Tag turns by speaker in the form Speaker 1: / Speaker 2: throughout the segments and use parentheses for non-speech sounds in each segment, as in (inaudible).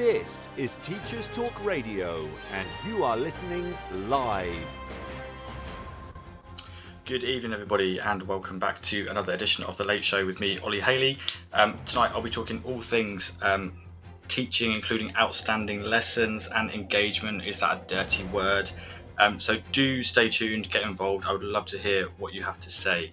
Speaker 1: This is Teachers Talk Radio, and you are listening live.
Speaker 2: Good evening, everybody, and welcome back to another edition of The Late Show with me, Ollie Haley. Um, tonight, I'll be talking all things um, teaching, including outstanding lessons and engagement. Is that a dirty word? Um, so, do stay tuned, get involved. I would love to hear what you have to say.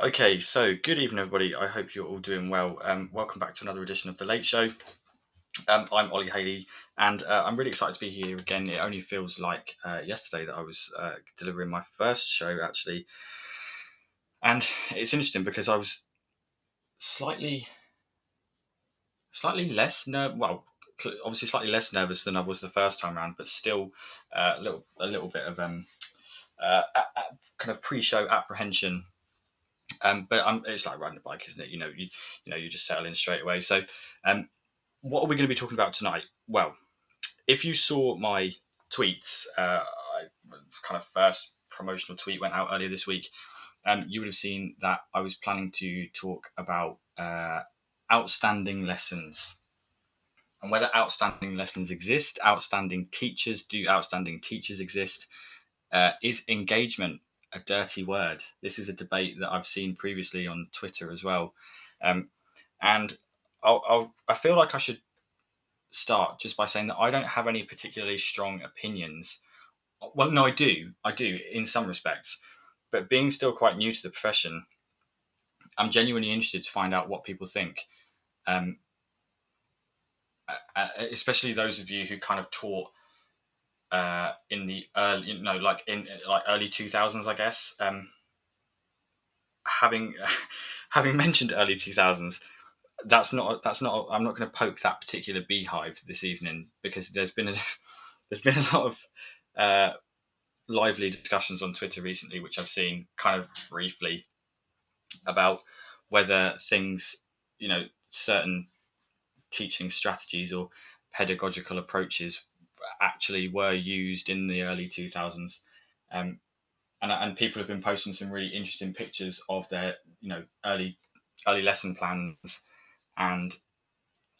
Speaker 2: Okay, so good evening, everybody. I hope you're all doing well. Um, welcome back to another edition of The Late Show. Um, I'm Ollie Haley, and uh, I'm really excited to be here again. It only feels like uh, yesterday that I was uh, delivering my first show, actually. And it's interesting because I was slightly, slightly less nerve. Well, obviously slightly less nervous than I was the first time around, but still uh, a little, a little bit of um, uh, kind of pre-show apprehension um, but it's like riding a bike, isn't it? You know, you you know, you just settle in straight away. So, um, what are we going to be talking about tonight? Well, if you saw my tweets, uh, I, kind of first promotional tweet went out earlier this week. Um, you would have seen that I was planning to talk about uh, outstanding lessons and whether outstanding lessons exist, outstanding teachers do outstanding teachers exist, uh, is engagement a dirty word. This is a debate that I've seen previously on Twitter as well, um, and I'll, I'll, I feel like I should start just by saying that I don't have any particularly strong opinions. Well, no, I do, I do in some respects, but being still quite new to the profession, I'm genuinely interested to find out what people think. Um, especially those of you who kind of taught uh, in the early, you know, like in like early two thousands, I guess. Um, having (laughs) having mentioned early two thousands, that's not that's not. I'm not going to poke that particular beehive this evening because there's been a (laughs) there's been a lot of uh, lively discussions on Twitter recently, which I've seen kind of briefly about whether things, you know, certain teaching strategies or pedagogical approaches actually were used in the early 2000s. Um, and, and people have been posting some really interesting pictures of their, you know, early early lesson plans and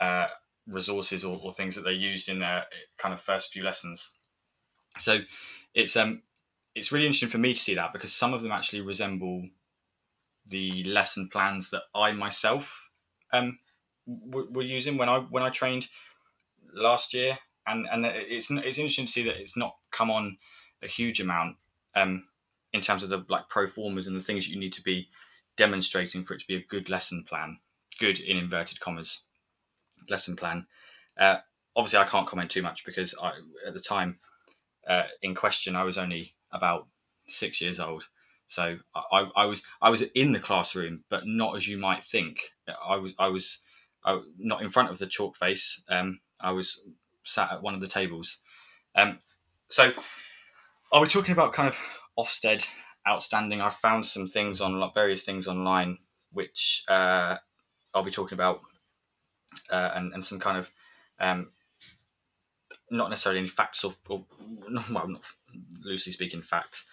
Speaker 2: uh, resources or, or things that they used in their kind of first few lessons. So it's um it's really interesting for me to see that because some of them actually resemble the lesson plans that I myself um w- were using when I when I trained last year and and it's it's interesting to see that it's not come on a huge amount um, in terms of the like pro formas and the things you need to be demonstrating for it to be a good lesson plan, good in inverted commas lesson plan. Uh, obviously, I can't comment too much because I, at the time uh, in question, I was only about six years old. So I, I was I was in the classroom, but not as you might think. I was I was I, not in front of the chalk face. Um, I was sat at one of the tables. Um, so are we talking about kind of Ofsted outstanding? I've found some things on various things online which uh, I'll be talking about, uh, and and some kind of um, not necessarily any facts or, or (laughs) well, not loosely speaking facts,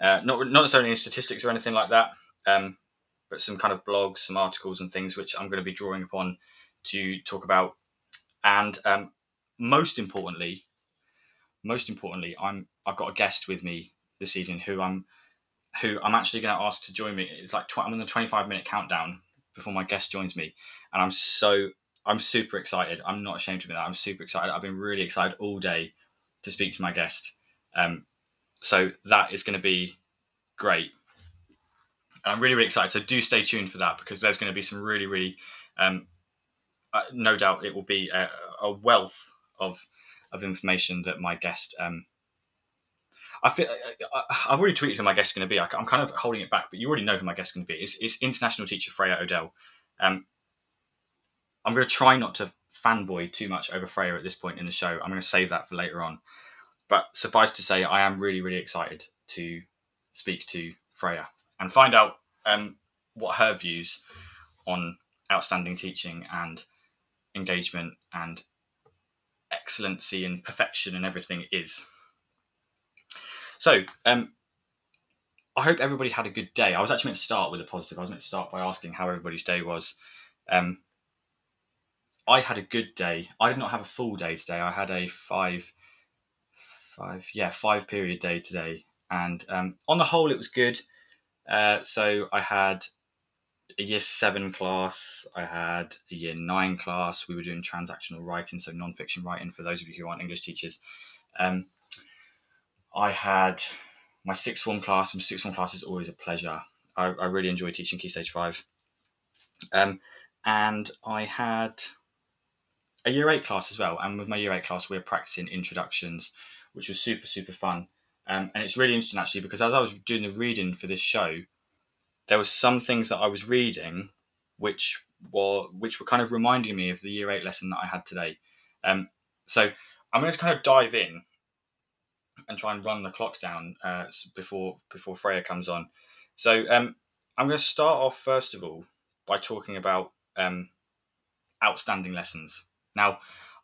Speaker 2: uh, not not necessarily any statistics or anything like that, um, but some kind of blogs, some articles and things which I'm going to be drawing upon to talk about. And um, most importantly, most importantly, I'm I've got a guest with me this evening who I'm who I'm actually going to ask to join me. It's like tw- I'm on the 25 minute countdown before my guest joins me, and I'm so I'm super excited. I'm not ashamed to admit that. I'm super excited. I've been really excited all day to speak to my guest. Um, so that is going to be great. And I'm really, really excited. So do stay tuned for that because there's going to be some really, really um, uh, no doubt it will be a, a, wealth of of information that my guest. Um, I feel I, have already tweeted who my guest is going to be. I, am kind of holding it back, but you already know who my guest is going to be. It's, it's international teacher Freya Odell. Um, I'm going to try not to fanboy too much over Freya at this point in the show. I'm going to save that for later on. But suffice to say, I am really, really excited to speak to Freya and find out um, what her views on outstanding teaching and engagement and excellency and perfection and everything is. So, um, I hope everybody had a good day. I was actually meant to start with a positive. I was meant to start by asking how everybody's day was. Um, I had a good day. I did not have a full day today. I had a five, five, yeah, five period day today, and um, on the whole, it was good. Uh, so I had a year seven class. I had a year nine class. We were doing transactional writing, so non-fiction writing for those of you who aren't English teachers. Um, I had my sixth form class. My sixth form class is always a pleasure. I, I really enjoy teaching Key Stage Five. Um, and I had a year eight class as well. And with my year eight class, we were practicing introductions, which was super super fun. Um, and it's really interesting actually because as I was doing the reading for this show, there were some things that I was reading which were which were kind of reminding me of the year eight lesson that I had today. Um, so I'm going to kind of dive in and try and run the clock down uh, before before Freya comes on. So um, I'm going to start off first of all by talking about um, outstanding lessons. Now,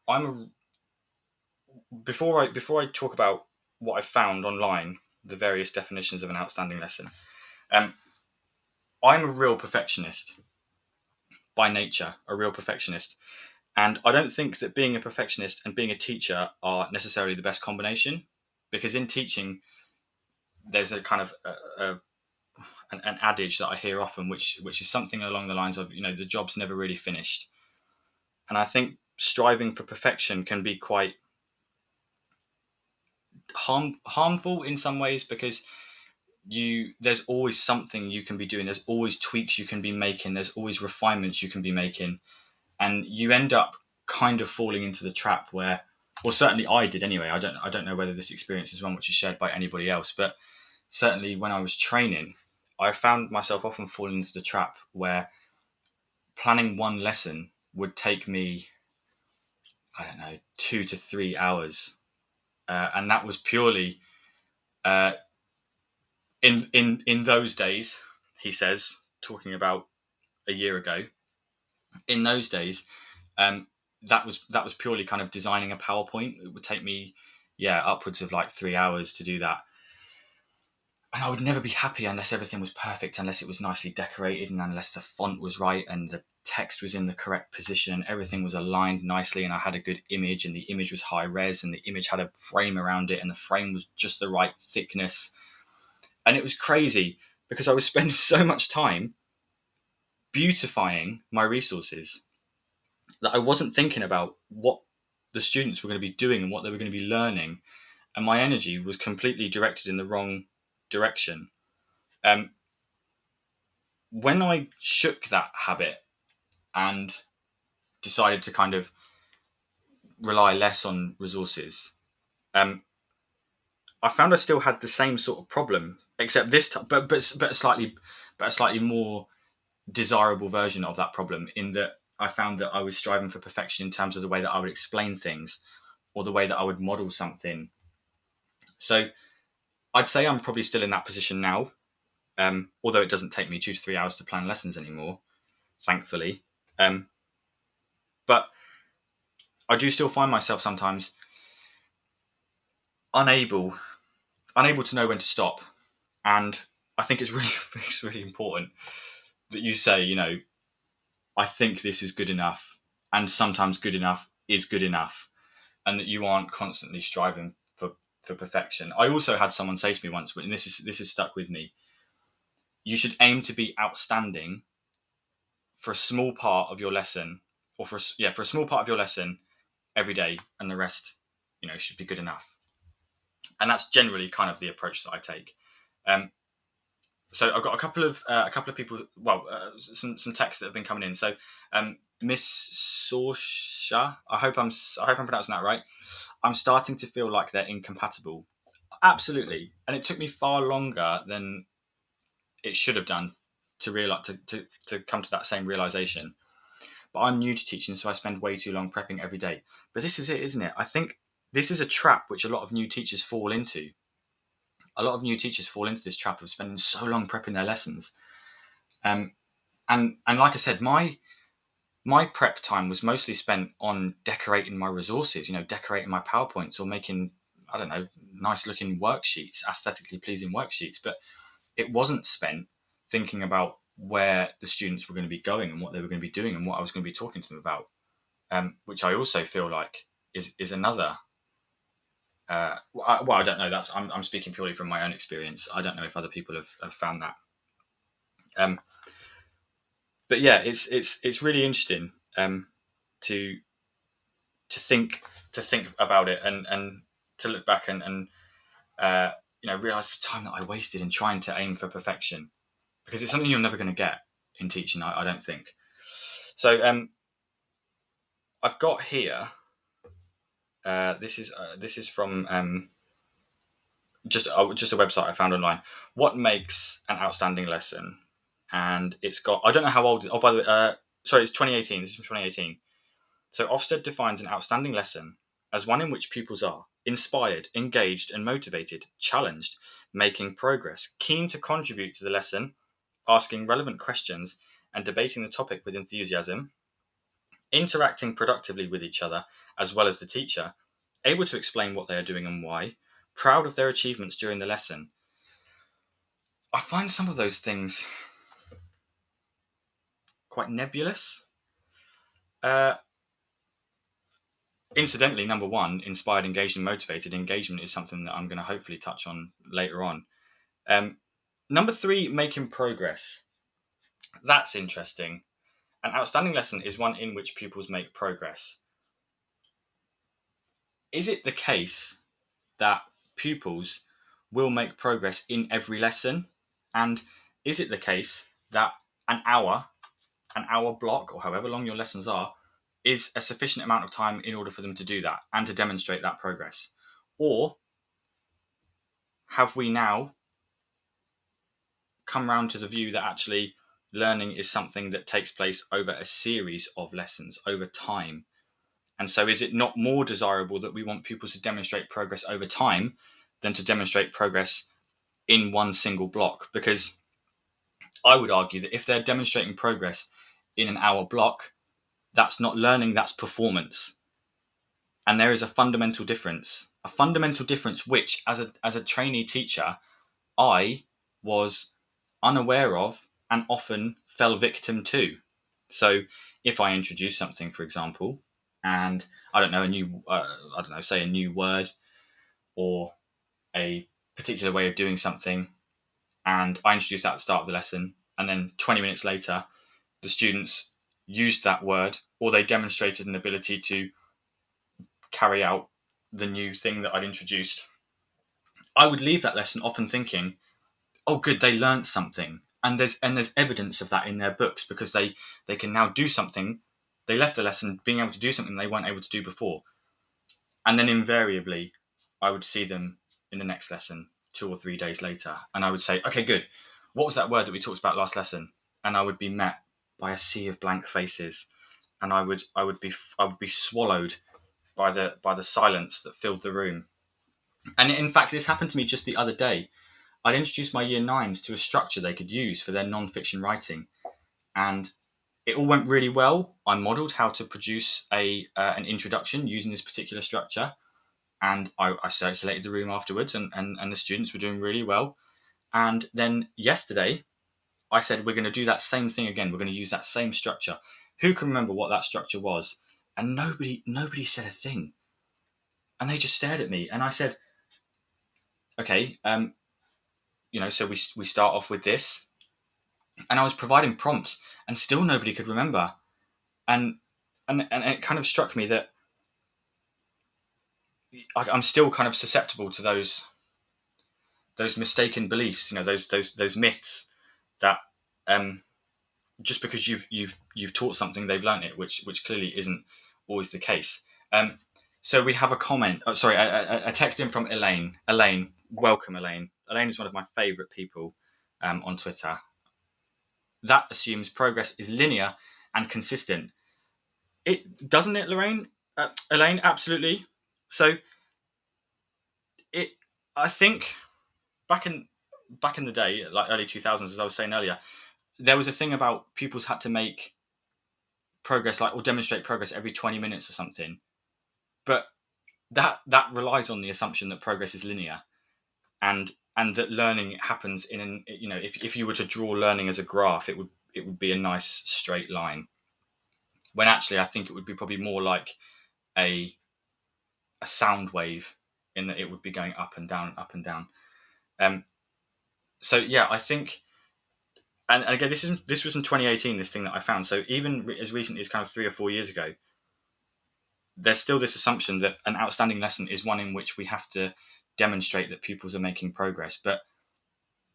Speaker 2: I'm a, before I before I talk about what I found online, the various definitions of an outstanding lesson. Um, I'm a real perfectionist by nature, a real perfectionist. And I don't think that being a perfectionist and being a teacher are necessarily the best combination because in teaching, there's a kind of a, a, an, an, adage that I hear often, which which is something along the lines of, you know, the job's never really finished. And I think striving for perfection can be quite harm harmful in some ways because you there's always something you can be doing. There's always tweaks you can be making. There's always refinements you can be making. And you end up kind of falling into the trap where well certainly i did anyway. I don't i don't know whether this experience is one which is shared by anybody else but certainly when i was training i found myself often falling into the trap where planning one lesson would take me i don't know two to three hours. Uh, and that was purely uh, in in in those days, he says, talking about a year ago. In those days, um, that was that was purely kind of designing a PowerPoint. It would take me, yeah, upwards of like three hours to do that. And I would never be happy unless everything was perfect, unless it was nicely decorated, and unless the font was right and the text was in the correct position and everything was aligned nicely and I had a good image and the image was high res and the image had a frame around it and the frame was just the right thickness and it was crazy because I was (laughs) spending so much time beautifying my resources that I wasn't thinking about what the students were going to be doing and what they were going to be learning, and my energy was completely directed in the wrong direction. Um, when I shook that habit and decided to kind of rely less on resources, um, I found I still had the same sort of problem except this time, but but but a slightly but a slightly more desirable version of that problem in that I found that I was striving for perfection in terms of the way that I would explain things or the way that I would model something. So I'd say I'm probably still in that position now, um, although it doesn't take me two to three hours to plan lessons anymore, thankfully. Um, but I do still find myself sometimes unable unable to know when to stop and I think it's (laughs) really it's really important that you say, you know, I think this is good enough, and sometimes good enough is good enough, and that you aren't constantly striving for for perfection. I also had someone say to me once, and this is this has stuck with me. You should aim to be outstanding for a small part of your lesson, or for yeah, for a small part of your lesson every day, and the rest, you know, should be good enough. And that's generally kind of the approach that I take. Um, so I've got a couple of uh, a couple of people, well, uh, some some texts that have been coming in. So um, Miss Sorsha. I hope I'm I hope I'm pronouncing that right. I'm starting to feel like they're incompatible. Absolutely, and it took me far longer than it should have done to realize to, to, to come to that same realization. But I'm new to teaching, so I spend way too long prepping every day. But this is it, isn't it? I think this is a trap which a lot of new teachers fall into. A lot of new teachers fall into this trap of spending so long prepping their lessons. Um, and and like I said, my my prep time was mostly spent on decorating my resources, you know, decorating my PowerPoints or making, I don't know, nice looking worksheets, aesthetically pleasing worksheets. But it wasn't spent thinking about where the students were going to be going and what they were going to be doing and what I was going to be talking to them about, um, which I also feel like is is another. Uh, well, I, don't know. That's I'm, I'm speaking purely from my own experience. I don't know if other people have, have found that. Um, but yeah, it's it's it's really interesting um, to to think to think about it and and to look back and and uh, you know realize the time that I wasted in trying to aim for perfection because it's something you're never going to get in teaching. I, I don't think. So um, I've got here. Uh, this is uh, this is from um, just uh, just a website I found online. What makes an outstanding lesson? And it's got I don't know how old. Oh, by the way, uh, sorry, it's 2018. This is from 2018. So Ofsted defines an outstanding lesson as one in which pupils are inspired, engaged, and motivated, challenged, making progress, keen to contribute to the lesson, asking relevant questions, and debating the topic with enthusiasm, interacting productively with each other as well as the teacher, able to explain what they are doing and why, proud of their achievements during the lesson. I find some of those things quite nebulous. Uh, incidentally, number one, inspired, engaged, and motivated. Engagement is something that I'm going to hopefully touch on later on. Um, number three, making progress. That's interesting. An outstanding lesson is one in which pupils make progress. Is it the case that pupils will make progress in every lesson? And is it the case that an hour, an hour block, or however long your lessons are, is a sufficient amount of time in order for them to do that and to demonstrate that progress? Or have we now come round to the view that actually learning is something that takes place over a series of lessons over time? And so, is it not more desirable that we want pupils to demonstrate progress over time than to demonstrate progress in one single block? Because I would argue that if they're demonstrating progress in an hour block, that's not learning, that's performance. And there is a fundamental difference, a fundamental difference which, as a, as a trainee teacher, I was unaware of and often fell victim to. So, if I introduce something, for example, and I don't know, a new, uh, I don't know, say a new word or a particular way of doing something, and I introduce that at the start of the lesson, and then 20 minutes later, the students used that word or they demonstrated an ability to carry out the new thing that I'd introduced, I would leave that lesson often thinking, oh, good, they learnt something. And there's and there's evidence of that in their books because they they can now do something. They left a lesson being able to do something they weren't able to do before. And then invariably, I would see them in the next lesson two or three days later, and I would say, okay, good. What was that word that we talked about last lesson? And I would be met by a sea of blank faces, and I would I would be I would be swallowed by the by the silence that filled the room. And in fact, this happened to me just the other day. I'd introduced my year nines to a structure they could use for their non-fiction writing, and it all went really well. I modelled how to produce a uh, an introduction using this particular structure, and I, I circulated the room afterwards, and, and and the students were doing really well. And then yesterday, I said we're going to do that same thing again. We're going to use that same structure. Who can remember what that structure was? And nobody nobody said a thing. And they just stared at me. And I said, okay, um, you know, so we we start off with this. And I was providing prompts, and still nobody could remember. And and and it kind of struck me that I'm still kind of susceptible to those those mistaken beliefs, you know, those those those myths that um, just because you've you've you've taught something, they've learned it, which which clearly isn't always the case. Um, so we have a comment. Oh, sorry, a, a, text in from Elaine. Elaine, welcome, Elaine. Elaine is one of my favourite people um, on Twitter. That assumes progress is linear and consistent. It doesn't it, Lorraine? Uh, Elaine, absolutely. So it, I think, back in back in the day, like early two thousands, as I was saying earlier, there was a thing about pupils had to make progress, like or demonstrate progress every twenty minutes or something. But that that relies on the assumption that progress is linear, and and that learning happens in an you know if if you were to draw learning as a graph, it would it would be a nice straight line. When actually, I think it would be probably more like a a sound wave in that it would be going up and down, up and down. Um, so yeah, I think, and, again, this is this was in 2018. This thing that I found. So even re- as recently as kind of three or four years ago, there's still this assumption that an outstanding lesson is one in which we have to demonstrate that pupils are making progress, but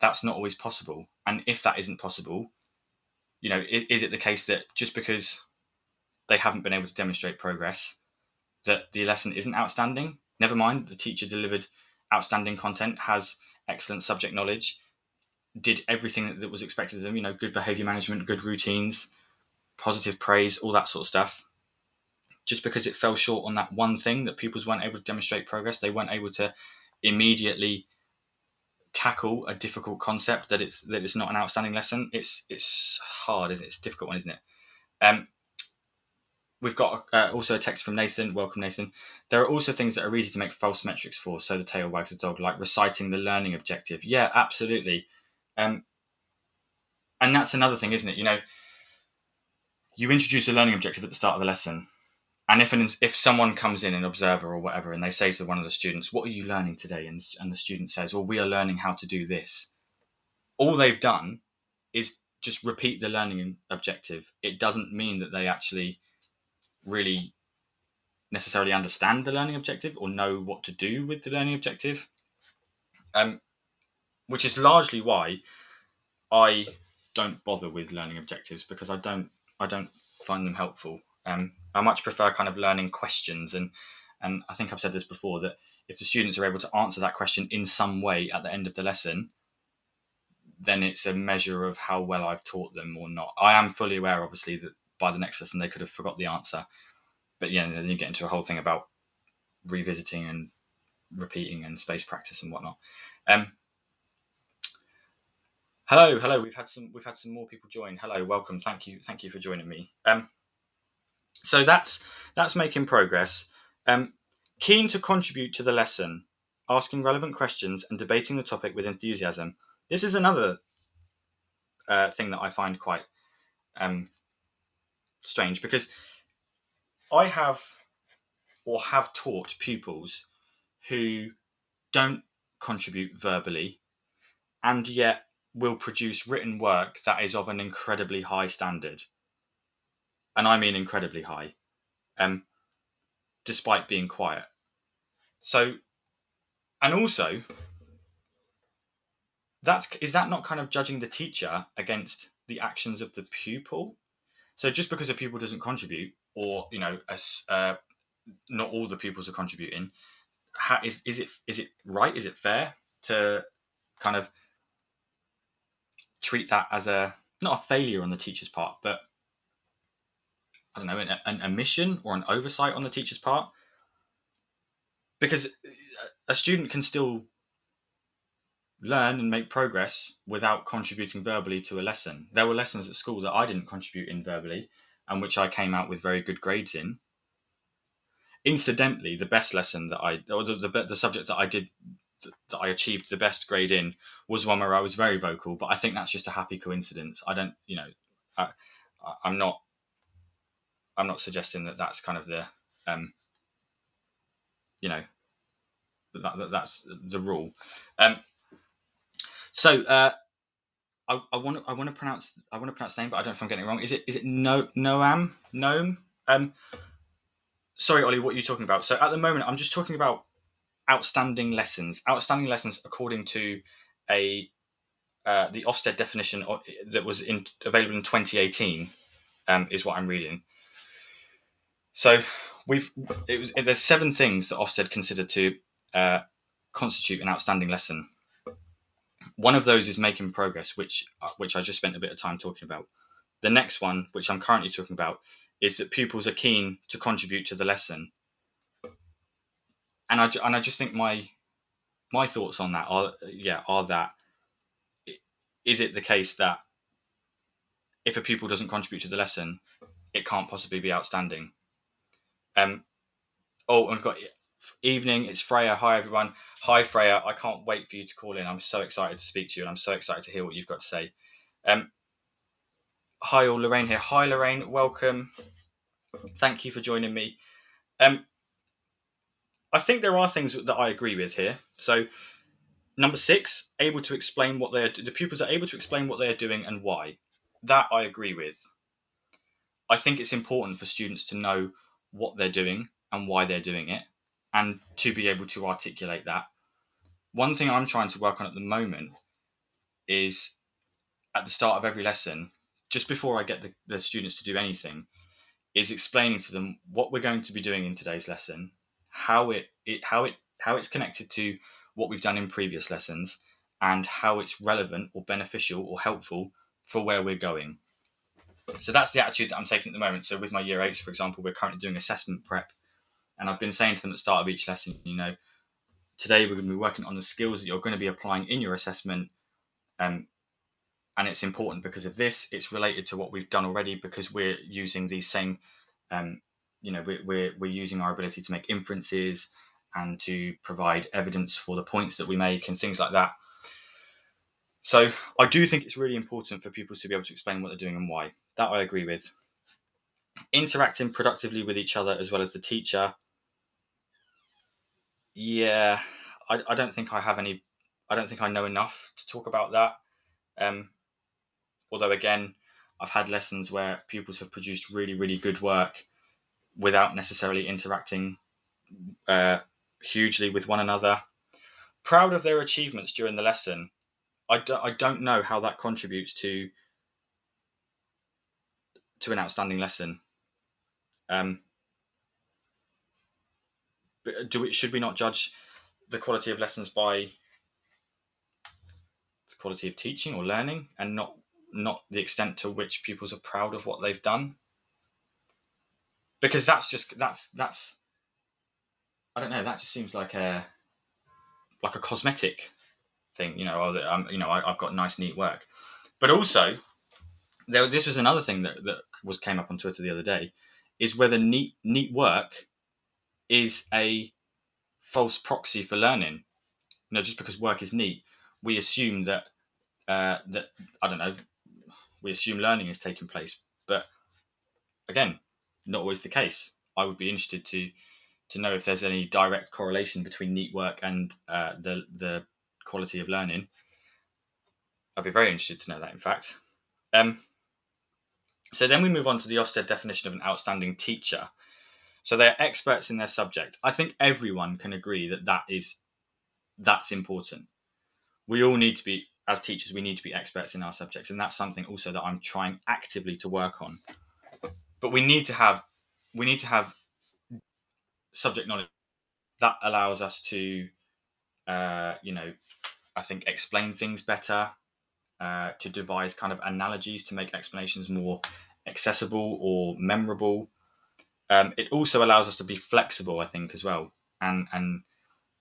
Speaker 2: that's not always possible. And if that isn't possible, you know, is, it the case that just because they haven't been able to demonstrate progress, that the lesson isn't outstanding? Never mind, the teacher delivered outstanding content, has excellent subject knowledge, did everything that was expected of them, you know, good behavior management, good routines, positive praise, all that sort of stuff. Just because it fell short on that one thing that pupils weren't able to demonstrate progress, they weren't able to immediately tackle a difficult concept that it's that it's not an outstanding lesson. It's it's hard, isn't it? It's a difficult one, isn't it? Um, we've got uh, also a text from Nathan. Welcome, Nathan. There are also things that are easy to make false metrics for, so the tail wags the dog, like reciting the learning objective. Yeah, absolutely. Um, and that's another thing, isn't it? You know, you introduce a learning objective at the start of the lesson, and if an, if someone comes in, an observer or whatever, and they say to one of the students, "What are you learning today?" and and the student says, "Well, we are learning how to do this." All they've done is just repeat the learning objective. It doesn't mean that they actually really necessarily understand the learning objective or know what to do with the learning objective. Um, which is largely why I don't bother with learning objectives because I don't I don't find them helpful. Um, I much prefer kind of learning questions and and I think I've said this before that if the students are able to answer that question in some way at the end of the lesson, then it's a measure of how well I've taught them or not. I am fully aware, obviously, that by the next lesson they could have forgot the answer. But yeah, then you get into a whole thing about revisiting and repeating and space practice and whatnot. Um, hello, hello. We've had some we've had some more people join. Hello, welcome. Thank you, thank you for joining me. Um, so that's that's making progress. Um, keen to contribute to the lesson, asking relevant questions and debating the topic with enthusiasm. This is another uh, thing that I find quite um, strange because I have or have taught pupils who don't contribute verbally and yet will produce written work that is of an incredibly high standard. And I mean incredibly high, um, despite being quiet. So, and also, that's is that not kind of judging the teacher against the actions of the pupil? So just because a pupil doesn't contribute, or you know, as uh, not all the pupils are contributing, how, is is it is it right? Is it fair to kind of treat that as a not a failure on the teacher's part, but I don't know, an, an omission or an oversight on the teacher's part? Because a student can still learn and make progress without contributing verbally to a lesson. There were lessons at school that I didn't contribute in verbally and which I came out with very good grades in. Incidentally, the best lesson that I, or the, the, the subject that I did, that I achieved the best grade in was one where I was very vocal, but I think that's just a happy coincidence. I don't, you know, I, I'm not, I'm not suggesting that that's kind of the, um, you know, that, that that's the rule. Um, so uh, I, want to I want to pronounce I want to pronounce the name, but I don't know if I'm getting it wrong. Is it is it no Noam Noam? Um, sorry, Ollie, what are you talking about? So at the moment, I'm just talking about outstanding lessons. Outstanding lessons according to a uh, the Ofsted definition that was in, available in 2018 um, is what I'm reading. So we've it was there's seven things that Ofsted considered to uh, constitute an outstanding lesson. One of those is making progress, which uh, which I just spent a bit of time talking about. The next one, which I'm currently talking about, is that pupils are keen to contribute to the lesson. And I and I just think my my thoughts on that are yeah are that is it the case that if a pupil doesn't contribute to the lesson, it can't possibly be outstanding? Um, oh, I've got evening. It's Freya. Hi everyone. Hi Freya. I can't wait for you to call in. I'm so excited to speak to you, and I'm so excited to hear what you've got to say. Um, hi all, Lorraine here. Hi Lorraine. Welcome. Thank you for joining me. Um, I think there are things that I agree with here. So Number six, able to explain what they're the pupils are able to explain what they're doing and why. That I agree with. I think it's important for students to know what they're doing and why they're doing it, and to be able to articulate that. One thing I'm trying to work on at the moment is at the start of every lesson, just before I get the, the students to do anything, is explaining to them what we're going to be doing in today's lesson, how it, it how it how it's connected to what we've done in previous lessons and how it's relevant or beneficial or helpful for where we're going. So that's the attitude that I'm taking at the moment. So with my year eights, for example, we're currently doing assessment prep. And I've been saying to them at the start of each lesson, you know, today we're going to be working on the skills that you're going to be applying in your assessment. Um, and it's important because of this. It's related to what we've done already because we're using these same, um, you know, we're, we're, we're using our ability to make inferences and to provide evidence for the points that we make and things like that. So I do think it's really important for pupils to be able to explain what they're doing and why. That I agree with. Interacting productively with each other as well as the teacher. Yeah, I, I don't think I have any. I don't think I know enough to talk about that. Um, although again, I've had lessons where pupils have produced really, really good work without necessarily interacting uh, hugely with one another. Proud of their achievements during the lesson. I, do, I don't know how that contributes to to an outstanding lesson. Um, do we, should we not judge the quality of lessons by the quality of teaching or learning, and not not the extent to which pupils are proud of what they've done? Because that's just that's that's I don't know. That just seems like a like a cosmetic thing. You know, I'm, you know, I, have got nice, neat work. But also, there, this was another thing that, that was came up on Twitter the other day, is whether neat neat work is a false proxy for learning. You know, just because work is neat, we assume that uh, that I don't know, we assume learning is taking place. But again, not always the case. I would be interested to to know if there's any direct correlation between neat work and uh, the the quality of learning. I'd be very interested to know that. In fact, um, so then we move on to the Ofsted definition of an outstanding teacher. So they're experts in their subject. I think everyone can agree that that is that's important. We all need to be as teachers. We need to be experts in our subjects, and that's something also that I'm trying actively to work on. But we need to have we need to have subject knowledge that allows us to uh, you know i think explain things better uh, to devise kind of analogies to make explanations more accessible or memorable um, it also allows us to be flexible i think as well and and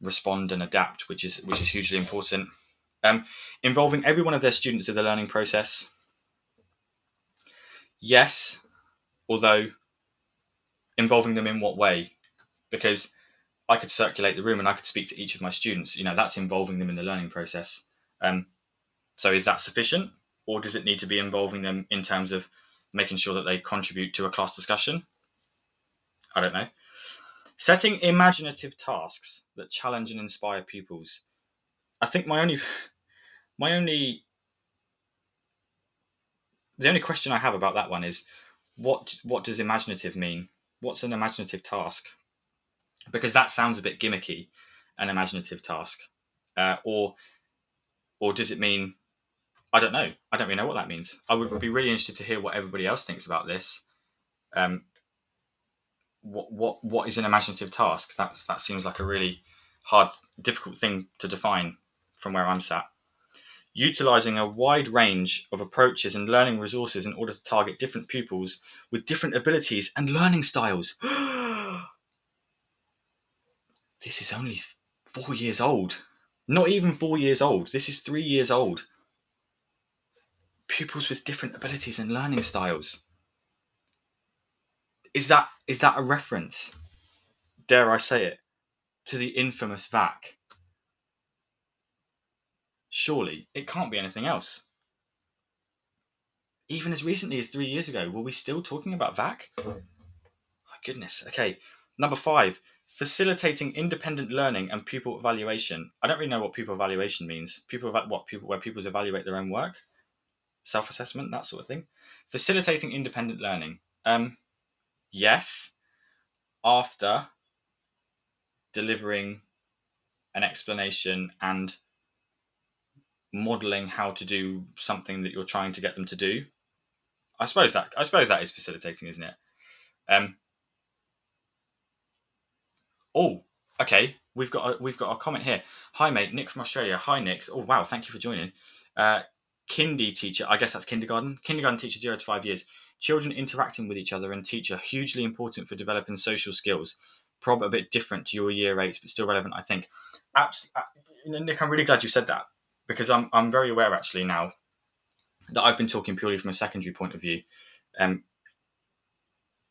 Speaker 2: respond and adapt which is which is hugely important um, involving every one of their students in the learning process yes although involving them in what way because I could circulate the room and I could speak to each of my students. You know, that's involving them in the learning process. Um, so is that sufficient, or does it need to be involving them in terms of making sure that they contribute to a class discussion? I don't know. Setting imaginative tasks that challenge and inspire pupils. I think my only, (laughs) my only, the only question I have about that one is, what what does imaginative mean? What's an imaginative task? because that sounds a bit gimmicky, an imaginative task, uh, or or does it mean I don't know. I don't really know what that means. I would be really interested to hear what everybody else thinks about this. Um, what what what is an imaginative task? That's that seems like a really hard, difficult thing to define from where I'm sat. Utilizing a wide range of approaches and learning resources in order to target different pupils with different abilities and learning styles. (gasps) this is only four years old. Not even four years old. This is three years old. Pupils with different abilities and learning styles. Is that is that a reference? Dare I say it? To the infamous VAK. Surely it can't be anything else. Even as recently as three years ago, were we still talking about VAK? Oh, goodness. Okay. Number five, facilitating independent learning and pupil evaluation. I don't really know what pupil evaluation means. People what people where pupils evaluate their own work, self assessment, that sort of thing. Facilitating independent learning. Um, yes, after delivering an explanation and modeling how to do something that you're trying to get them to do. I suppose that I suppose that is facilitating, isn't it? Um, Oh, okay. We've got a, we've got a comment here. Hi, mate. Nick from Australia. Hi, Nick. Oh, wow. Thank you for joining. Uh, kindy teacher. I guess that's kindergarten. Kindergarten teacher, zero to five years. Children interacting with each other and teacher hugely important for developing social skills. Probably a bit different to your year eights, but still relevant, I think. Absolutely, uh, Nick. I'm really glad you said that because I'm I'm very aware actually now that I've been talking purely from a secondary point of view. Um,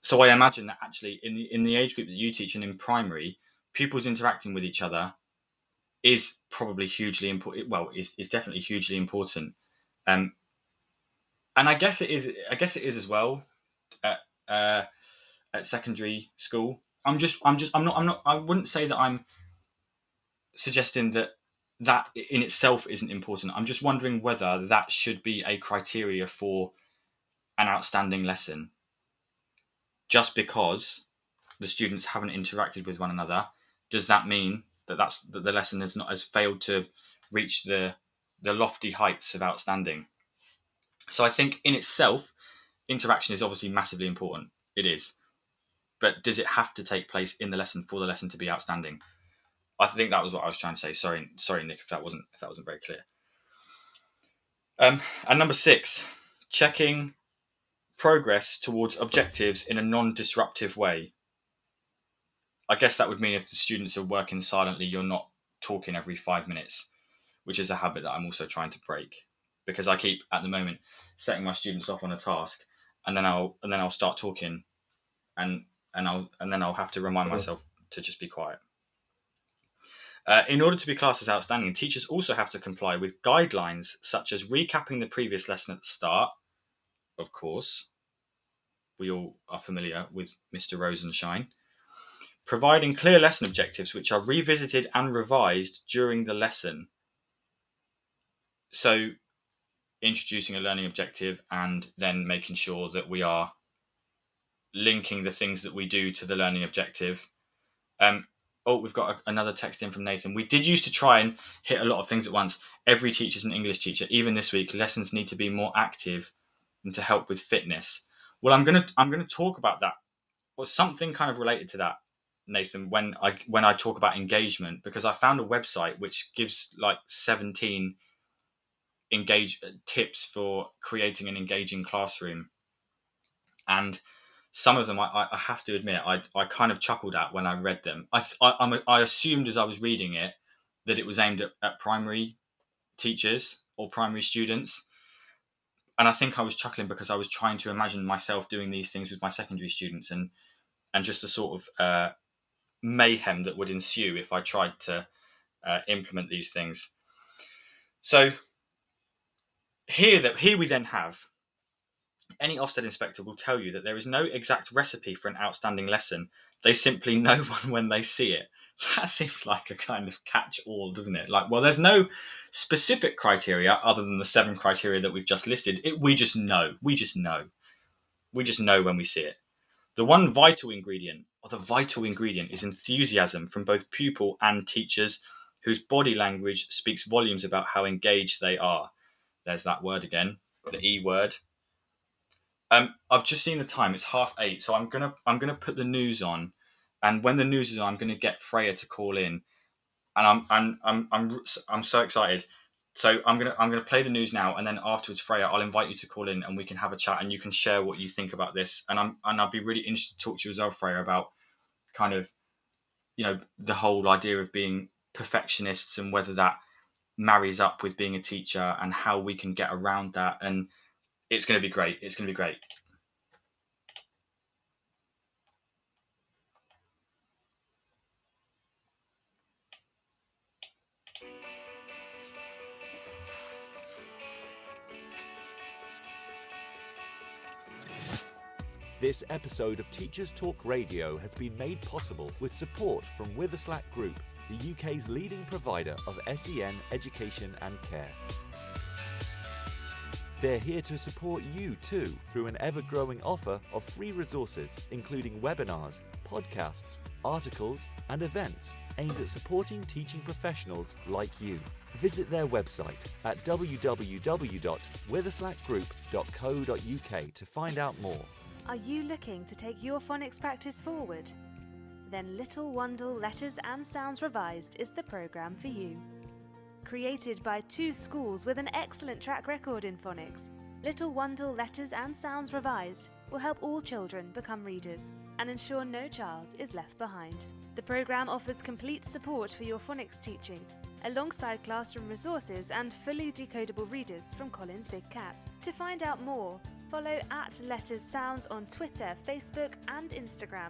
Speaker 2: so I imagine that actually in the in the age group that you teach and in primary, pupils interacting with each other is probably hugely important. Well, is is definitely hugely important. Um, and I guess it is. I guess it is as well at uh, at secondary school. I'm just. I'm just. I'm not. I'm not. I wouldn't say that I'm suggesting that that in itself isn't important. I'm just wondering whether that should be a criteria for an outstanding lesson just because the students haven't interacted with one another, does that mean that that's that the lesson has not has failed to reach the the lofty heights of outstanding? So I think in itself, interaction is obviously massively important. It is, but does it have to take place in the lesson for the lesson to be outstanding? I think that was what I was trying to say. Sorry, sorry, Nick, if that wasn't if that wasn't very clear. Um, and number six, checking progress towards objectives in a non disruptive way. I guess that would mean if the students are working silently, you're not talking every five minutes, which is a habit that I'm also trying to break because I keep at the moment setting my students off on a task and then I'll and then I'll start talking and and I'll and then I'll have to remind myself to just be quiet. Uh, in order to be classed as outstanding, teachers also have to comply with guidelines such as recapping the previous lesson at the start, of course, we all are familiar with Mr. Rosenshine, providing clear lesson objectives which are revisited and revised during the lesson. So, introducing a learning objective and then making sure that we are linking the things that we do to the learning objective. Um, oh, we've got a, another text in from Nathan. We did used to try and hit a lot of things at once. Every teacher's an English teacher. Even this week, lessons need to be more active and to help with fitness. Well, I'm gonna I'm gonna talk about that or something kind of related to that, Nathan. When I when I talk about engagement, because I found a website which gives like 17 engage tips for creating an engaging classroom, and some of them I, I have to admit I, I kind of chuckled at when I read them. I I, I assumed as I was reading it that it was aimed at, at primary teachers or primary students and I think I was chuckling because I was trying to imagine myself doing these things with my secondary students and and just the sort of uh, mayhem that would ensue if I tried to uh, implement these things. So here that here we then have any Ofsted inspector will tell you that there is no exact recipe for an outstanding lesson. They simply know (laughs) one when they see it. that seems like a kind of catch all, doesn't it? Like, well, there's no specific criteria other than the seven criteria that we've just listed. It, we just know. We just know. We just know when we see it. The one vital ingredient, or the vital ingredient, is enthusiasm from both pupil and teachers whose body language speaks volumes about how engaged they are. There's that word again, the E word. Um, I've just seen the time. It's half eight, so I'm gonna I'm gonna put the news on, and when the news is on, I'm gonna get Freya to call in, and I'm I'm I'm I'm, I'm so excited. So I'm gonna I'm gonna play the news now, and then afterwards, Freya, I'll invite you to call in, and we can have a chat, and you can share what you think about this. And I'm and I'd be really interested to talk to you as well, Freya, about kind of, you know, the whole idea of being perfectionists and whether that marries up with being a teacher and how we can get around that. And it's going to be great. It's going to be great.
Speaker 1: This episode of Teachers Talk Radio has been made possible with support from Witherslack Group, the UK's leading provider of SEN education and care. They're here to support you too through an ever growing offer of free resources, including webinars, podcasts, articles, and events aimed at supporting teaching professionals like you. Visit their website at www.witherslackgroup.co.uk to find out more.
Speaker 3: Are you looking to take your phonics practice forward? Then Little Wandle Letters and Sounds Revised is the programme for you. Created by two schools with an excellent track record in phonics, Little Wandle Letters and Sounds Revised will help all children become readers and ensure no child is left behind. The programme offers complete support for your phonics teaching, alongside classroom resources and fully decodable readers from Collins Big Cat. To find out more, Follow at Letters Sounds on Twitter, Facebook, and Instagram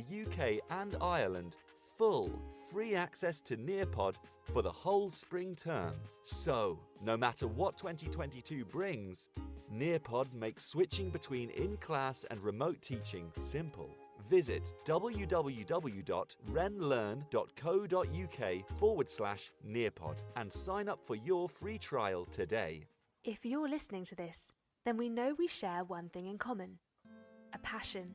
Speaker 1: UK and Ireland full free access to Nearpod for the whole spring term. So, no matter what 2022 brings, Nearpod makes switching between in class and remote teaching simple. Visit www.renlearn.co.uk forward slash Nearpod and sign up for your free trial today.
Speaker 3: If you're listening to this, then we know we share one thing in common a passion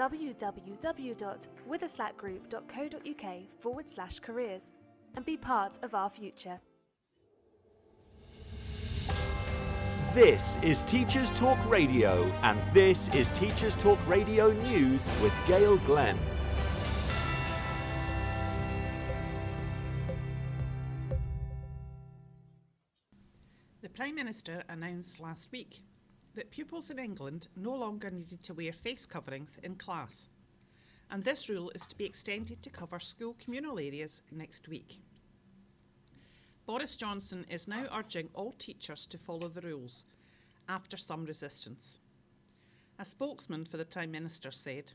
Speaker 3: www.witherslackgroup.co.uk forward slash careers and be part of our future.
Speaker 1: This is Teachers Talk Radio, and this is Teachers Talk Radio News with Gail Glenn.
Speaker 4: The Prime Minister announced last week that pupils in England no longer needed to wear face coverings in class, and this rule is to be extended to cover school communal areas next week. Boris Johnson is now urging all teachers to follow the rules after some resistance. A spokesman for the Prime Minister said,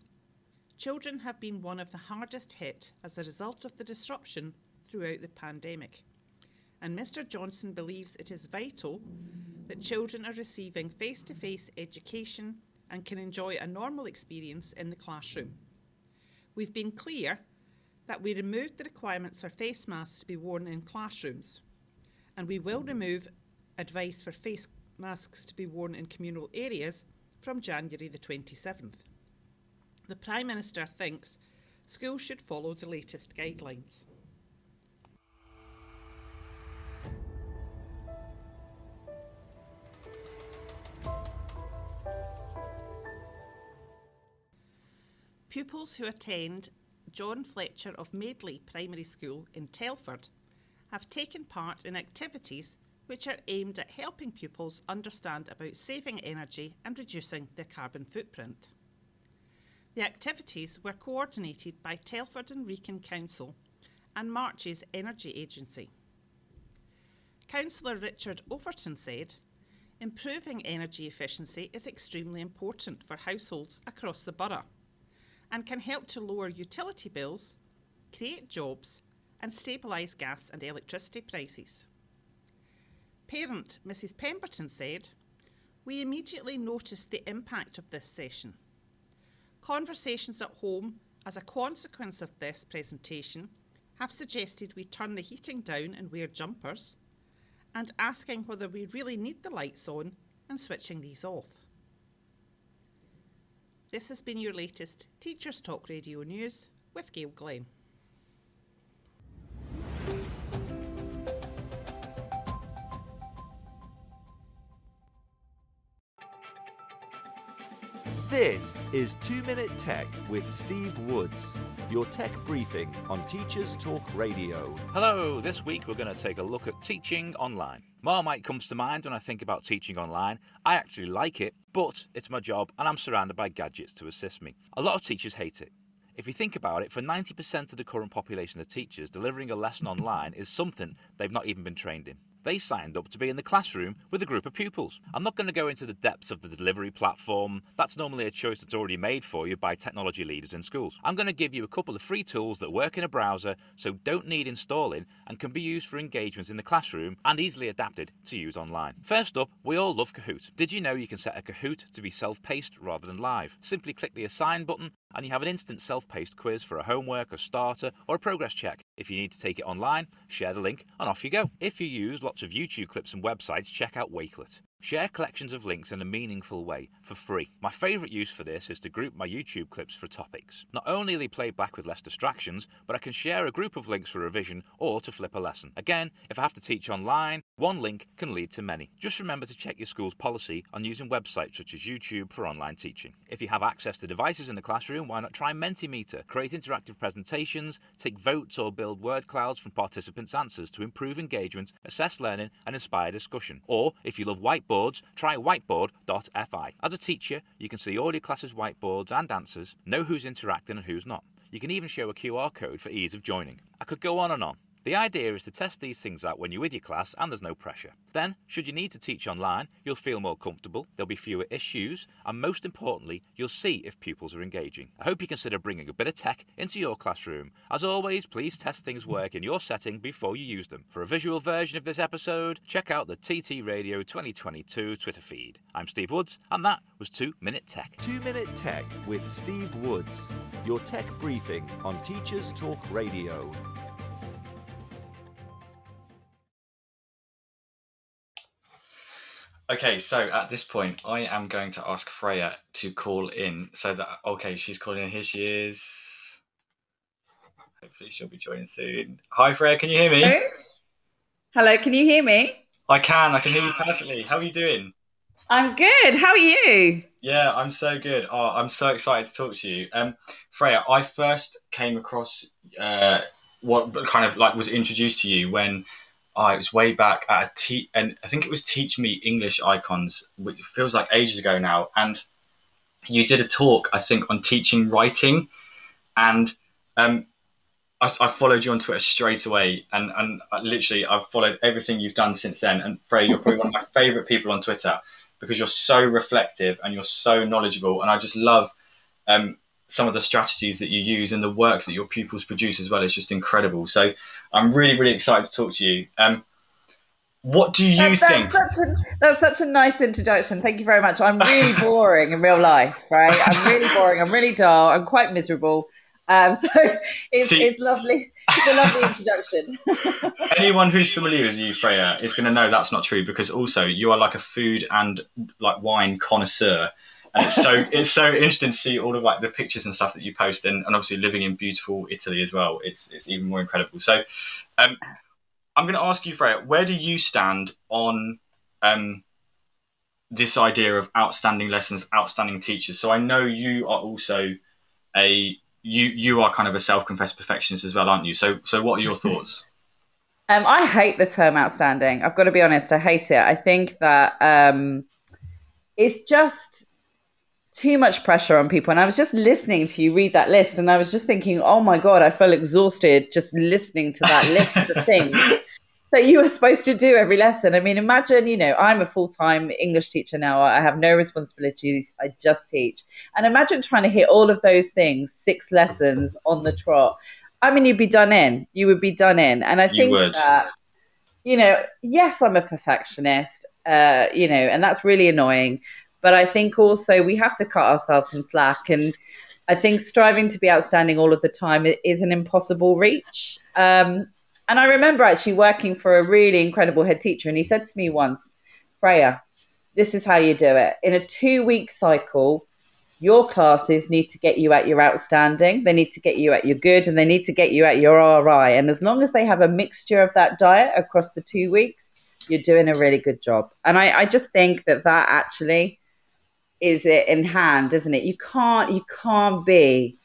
Speaker 4: Children have been one of the hardest hit as a result of the disruption throughout the pandemic, and Mr Johnson believes it is vital that children are receiving face to face education and can enjoy a normal experience in the classroom. We've been clear that we removed the requirements for face masks to be worn in classrooms, and we will remove advice for face masks to be worn in communal areas from January the 27th. The Prime Minister thinks schools should follow the latest guidelines. Pupils who attend John Fletcher of Madeley Primary School in Telford have taken part in activities which are aimed at helping pupils understand about saving energy and reducing their carbon footprint. The activities were coordinated by Telford and Wrekin Council and Marches Energy Agency. Councillor Richard Overton said, Improving energy efficiency is extremely important for households across the borough and can help to lower utility bills, create jobs, and stabilise gas and electricity prices. Parent Mrs. Pemberton said, We immediately noticed the impact of this session. Conversations at home, as a consequence of this presentation, have suggested we turn the heating down and wear jumpers, and asking whether we really need the lights on and switching these off. This has been your latest Teachers Talk Radio News with Gail Glenn.
Speaker 1: This is 2 Minute Tech with Steve Woods, your tech briefing on Teachers Talk Radio.
Speaker 5: Hello, this week we're going to take a look at teaching online. Marmite comes to mind when I think about teaching online. I actually like it, but it's my job and I'm surrounded by gadgets to assist me. A lot of teachers hate it. If you think about it, for 90% of the current population of teachers, delivering a lesson online is something they've not even been trained in. They signed up to be in the classroom with a group of pupils. I'm not going to go into the depths of the delivery platform. That's normally a choice that's already made for you by technology leaders in schools. I'm going to give you a couple of free tools that work in a browser, so don't need installing and can be used for engagements in the classroom and easily adapted to use online. First up, we all love Kahoot. Did you know you can set a Kahoot to be self-paced rather than live? Simply click the assign button and you have an instant self-paced quiz for a homework, a starter, or a progress check. If you need to take it online, share the link and off you go. If you use lots of YouTube clips and websites, check out Wakelet. Share collections of links in a meaningful way for free. My favourite use for this is to group my YouTube clips for topics. Not only are they played back with less distractions, but I can share a group of links for revision or to flip a lesson. Again, if I have to teach online, one link can lead to many. Just remember to check your school's policy on using websites such as YouTube for online teaching. If you have access to devices in the classroom, why not try Mentimeter? Create interactive presentations, take votes, or build word clouds from participants' answers to improve engagement, assess learning, and inspire discussion. Or, if you love whiteboards, try whiteboard.fi. As a teacher, you can see all your class's whiteboards and answers, know who's interacting and who's not. You can even show a QR code for ease of joining. I could go on and on. The idea is to test these things out when you're with your class and there's no pressure. Then, should you need to teach online, you'll feel more comfortable, there'll be fewer issues, and most importantly, you'll see if pupils are engaging. I hope you consider bringing a bit of tech into your classroom. As always, please test things work in your setting before you use them. For a visual version of this episode, check out the TT Radio 2022 Twitter feed. I'm Steve Woods, and that was 2 Minute Tech.
Speaker 1: 2 Minute Tech with Steve Woods, your tech briefing on Teachers Talk Radio.
Speaker 2: Okay, so at this point, I am going to ask Freya to call in so that, okay, she's calling in. Here she is. Hopefully, she'll be joining soon. Hi, Freya, can you hear me?
Speaker 6: Hello? Hello, can you hear me?
Speaker 2: I can, I can hear you perfectly. How are you doing?
Speaker 6: I'm good. How are you?
Speaker 2: Yeah, I'm so good. Oh, I'm so excited to talk to you. Um, Freya, I first came across uh, what kind of like was introduced to you when oh, it was way back at a te- and I think it was Teach Me English Icons, which feels like ages ago now. And you did a talk, I think, on teaching writing, and um, I, I, followed you on Twitter straight away, and and I literally I've followed everything you've done since then. And Freya, you're probably one of my favourite people on Twitter because you're so reflective and you're so knowledgeable, and I just love. Um, some of the strategies that you use and the work that your pupils produce as well is just incredible. So I'm really, really excited to talk to you. Um, what do you
Speaker 6: that's,
Speaker 2: think?
Speaker 6: That's such, a, that's such a nice introduction. Thank you very much. I'm really (laughs) boring in real life, right? I'm really boring. I'm really dull. I'm quite miserable. Um, so it's, See, it's lovely. It's a lovely introduction. (laughs)
Speaker 2: anyone who's familiar with you, Freya, is going to know that's not true because also you are like a food and like wine connoisseur and it's so it's so interesting to see all of like the pictures and stuff that you post, and, and obviously living in beautiful Italy as well. It's it's even more incredible. So, um, I'm going to ask you, Freya, where do you stand on um, this idea of outstanding lessons, outstanding teachers? So I know you are also a you you are kind of a self-confessed perfectionist as well, aren't you? So so what are your (laughs) thoughts?
Speaker 6: Um, I hate the term outstanding. I've got to be honest. I hate it. I think that um, it's just too much pressure on people. And I was just listening to you read that list, and I was just thinking, oh my god, I felt exhausted just listening to that list of (laughs) things that you were supposed to do every lesson. I mean, imagine, you know, I'm a full time English teacher now. I have no responsibilities. I just teach. And imagine trying to hit all of those things, six lessons on the trot. I mean, you'd be done in. You would be done in. And I think that, you know, yes, I'm a perfectionist, uh, you know, and that's really annoying. But I think also we have to cut ourselves some slack. And I think striving to be outstanding all of the time is an impossible reach. Um, and I remember actually working for a really incredible head teacher, and he said to me once, Freya, this is how you do it. In a two week cycle, your classes need to get you at your outstanding, they need to get you at your good, and they need to get you at your RI. And as long as they have a mixture of that diet across the two weeks, you're doing a really good job. And I, I just think that that actually is it in hand, isn't it? You can't you can't be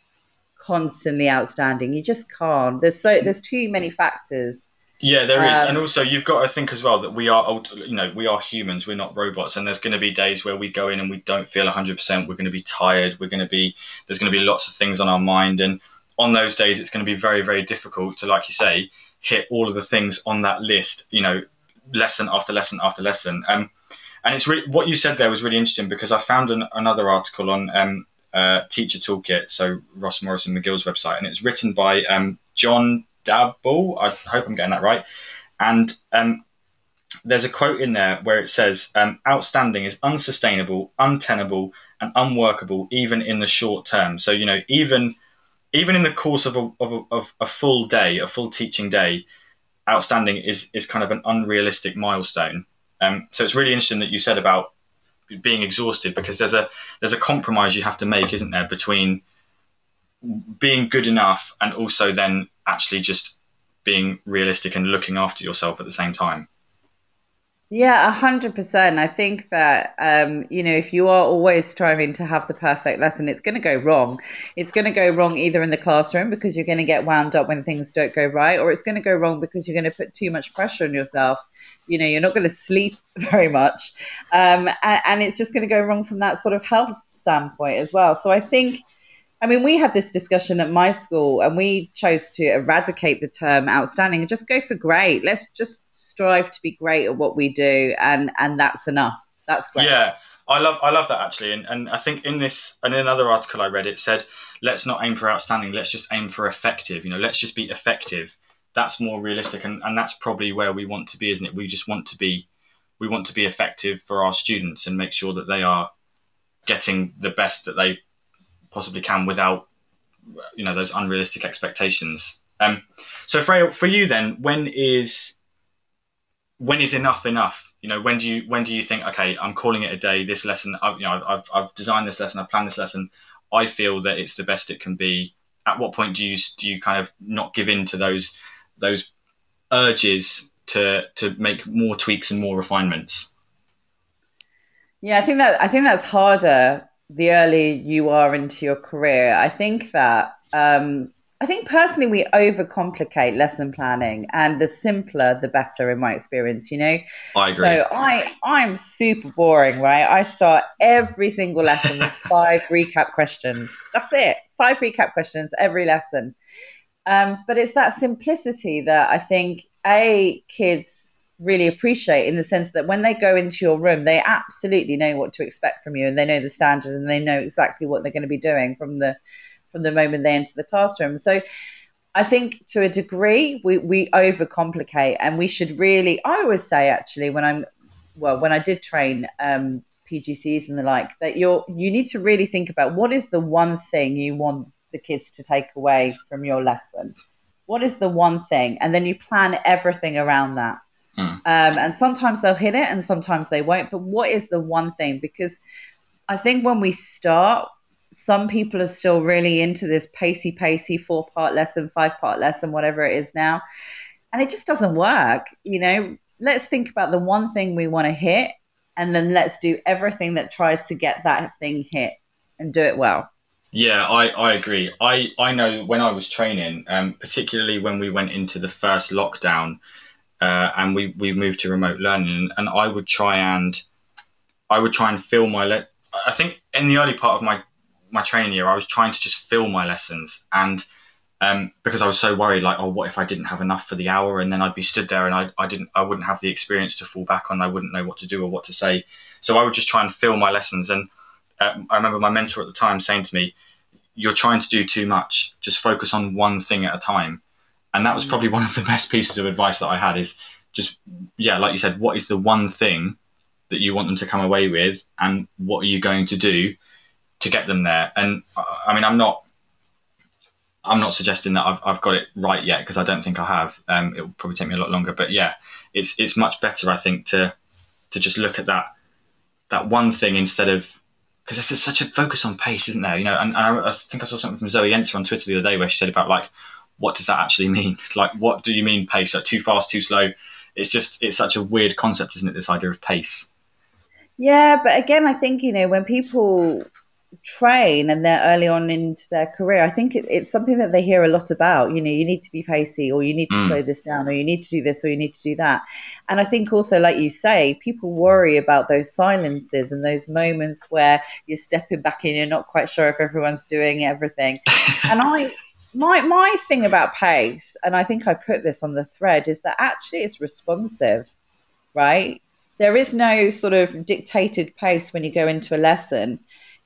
Speaker 6: constantly outstanding. You just can't. There's so there's too many factors.
Speaker 2: Yeah, there is, um, and also you've got to think as well that we are, you know, we are humans. We're not robots, and there's going to be days where we go in and we don't feel 100. percent We're going to be tired. We're going to be there's going to be lots of things on our mind, and on those days it's going to be very very difficult to, like you say, hit all of the things on that list. You know, lesson after lesson after lesson. Um, and it's really what you said there was really interesting because I found an, another article on um, uh, Teacher Toolkit, so Ross Morrison McGill's website, and it's written by um, John Dabell. I hope I'm getting that right. And um, there's a quote in there where it says, um, "Outstanding is unsustainable, untenable, and unworkable, even in the short term." So you know, even even in the course of a, of a, of a full day, a full teaching day, outstanding is is kind of an unrealistic milestone. Um, so it's really interesting that you said about being exhausted because there's a there's a compromise you have to make, isn't there, between being good enough and also then actually just being realistic and looking after yourself at the same time.
Speaker 6: Yeah, a hundred percent. I think that um, you know, if you are always striving to have the perfect lesson, it's going to go wrong. It's going to go wrong either in the classroom because you're going to get wound up when things don't go right, or it's going to go wrong because you're going to put too much pressure on yourself. You know, you're not going to sleep (laughs) very much, um, and, and it's just going to go wrong from that sort of health standpoint as well. So I think I mean, we had this discussion at my school and we chose to eradicate the term outstanding and just go for great. Let's just strive to be great at what we do and and that's enough. That's great.
Speaker 2: Yeah. I love I love that actually. And and I think in this and in another article I read it said, let's not aim for outstanding, let's just aim for effective. You know, let's just be effective. That's more realistic and, and that's probably where we want to be, isn't it? We just want to be we want to be effective for our students and make sure that they are getting the best that they possibly can without you know those unrealistic expectations. Um, so for for you then, when is when is enough enough? You know, when do you when do you think okay, I'm calling it a day. This lesson, I've, you know, I've I've designed this lesson, I've planned this lesson. I feel that it's the best it can be. At what point do you do you kind of not give in to those those urges to to make more tweaks and more refinements?
Speaker 6: Yeah, I think that I think that's harder the earlier you are into your career. I think that um, I think personally we overcomplicate lesson planning, and the simpler the better, in my experience. You know,
Speaker 2: I agree.
Speaker 6: So I I'm super boring, right? I start every single lesson with (laughs) five recap questions. That's it, five recap questions every lesson. Um, but it's that simplicity that I think a kids really appreciate in the sense that when they go into your room, they absolutely know what to expect from you and they know the standards and they know exactly what they're going to be doing from the from the moment they enter the classroom. So I think to a degree we, we overcomplicate and we should really I always say actually when I'm well when I did train um, PGCs and the like that you're you need to really think about what is the one thing you want the kids to take away from your lesson. What is the one thing? And then you plan everything around that. Mm. Um, and sometimes they'll hit it and sometimes they won't. But what is the one thing? Because I think when we start, some people are still really into this pacey, pacey four part lesson, five part lesson, whatever it is now. And it just doesn't work. You know, let's think about the one thing we want to hit and then let's do everything that tries to get that thing hit and do it well.
Speaker 2: Yeah, I, I agree. I, I know when I was training, um, particularly when we went into the first lockdown, uh, and we we moved to remote learning, and I would try and I would try and fill my. Le- I think in the early part of my my training year, I was trying to just fill my lessons, and um, because I was so worried, like, oh, what if I didn't have enough for the hour, and then I'd be stood there, and I, I didn't, I wouldn't have the experience to fall back on. I wouldn't know what to do or what to say, so I would just try and fill my lessons. And uh, I remember my mentor at the time saying to me, "You're trying to do too much. Just focus on one thing at a time." And that was probably one of the best pieces of advice that I had is just yeah like you said what is the one thing that you want them to come away with and what are you going to do to get them there? And I mean I'm not I'm not suggesting that I've, I've got it right yet because I don't think I have. Um, it will probably take me a lot longer but yeah it's it's much better I think to to just look at that that one thing instead of because there's such a focus on pace, isn't there? You know, and, and I, I, think I saw something from Zoe Enser on Twitter the other day where she said about like what does that actually mean? (laughs) Like, what do you mean pace? Like, too fast, too slow? It's just, it's such a weird concept, isn't it? This idea of pace.
Speaker 6: Yeah, but again, I think, you know, when people train and they're early on into their career, I think it, it's something that they hear a lot about. You know, you need to be pacey, or you need to mm. slow this down, or you need to do this, or you need to do that. And I think also, like you say, people worry about those silences and those moments where you're stepping back and you're not quite sure if everyone's doing everything. (laughs) and I, my my thing about pace, and I think I put this on the thread, is that actually it's responsive, right? There is no sort of dictated pace when you go into a lesson.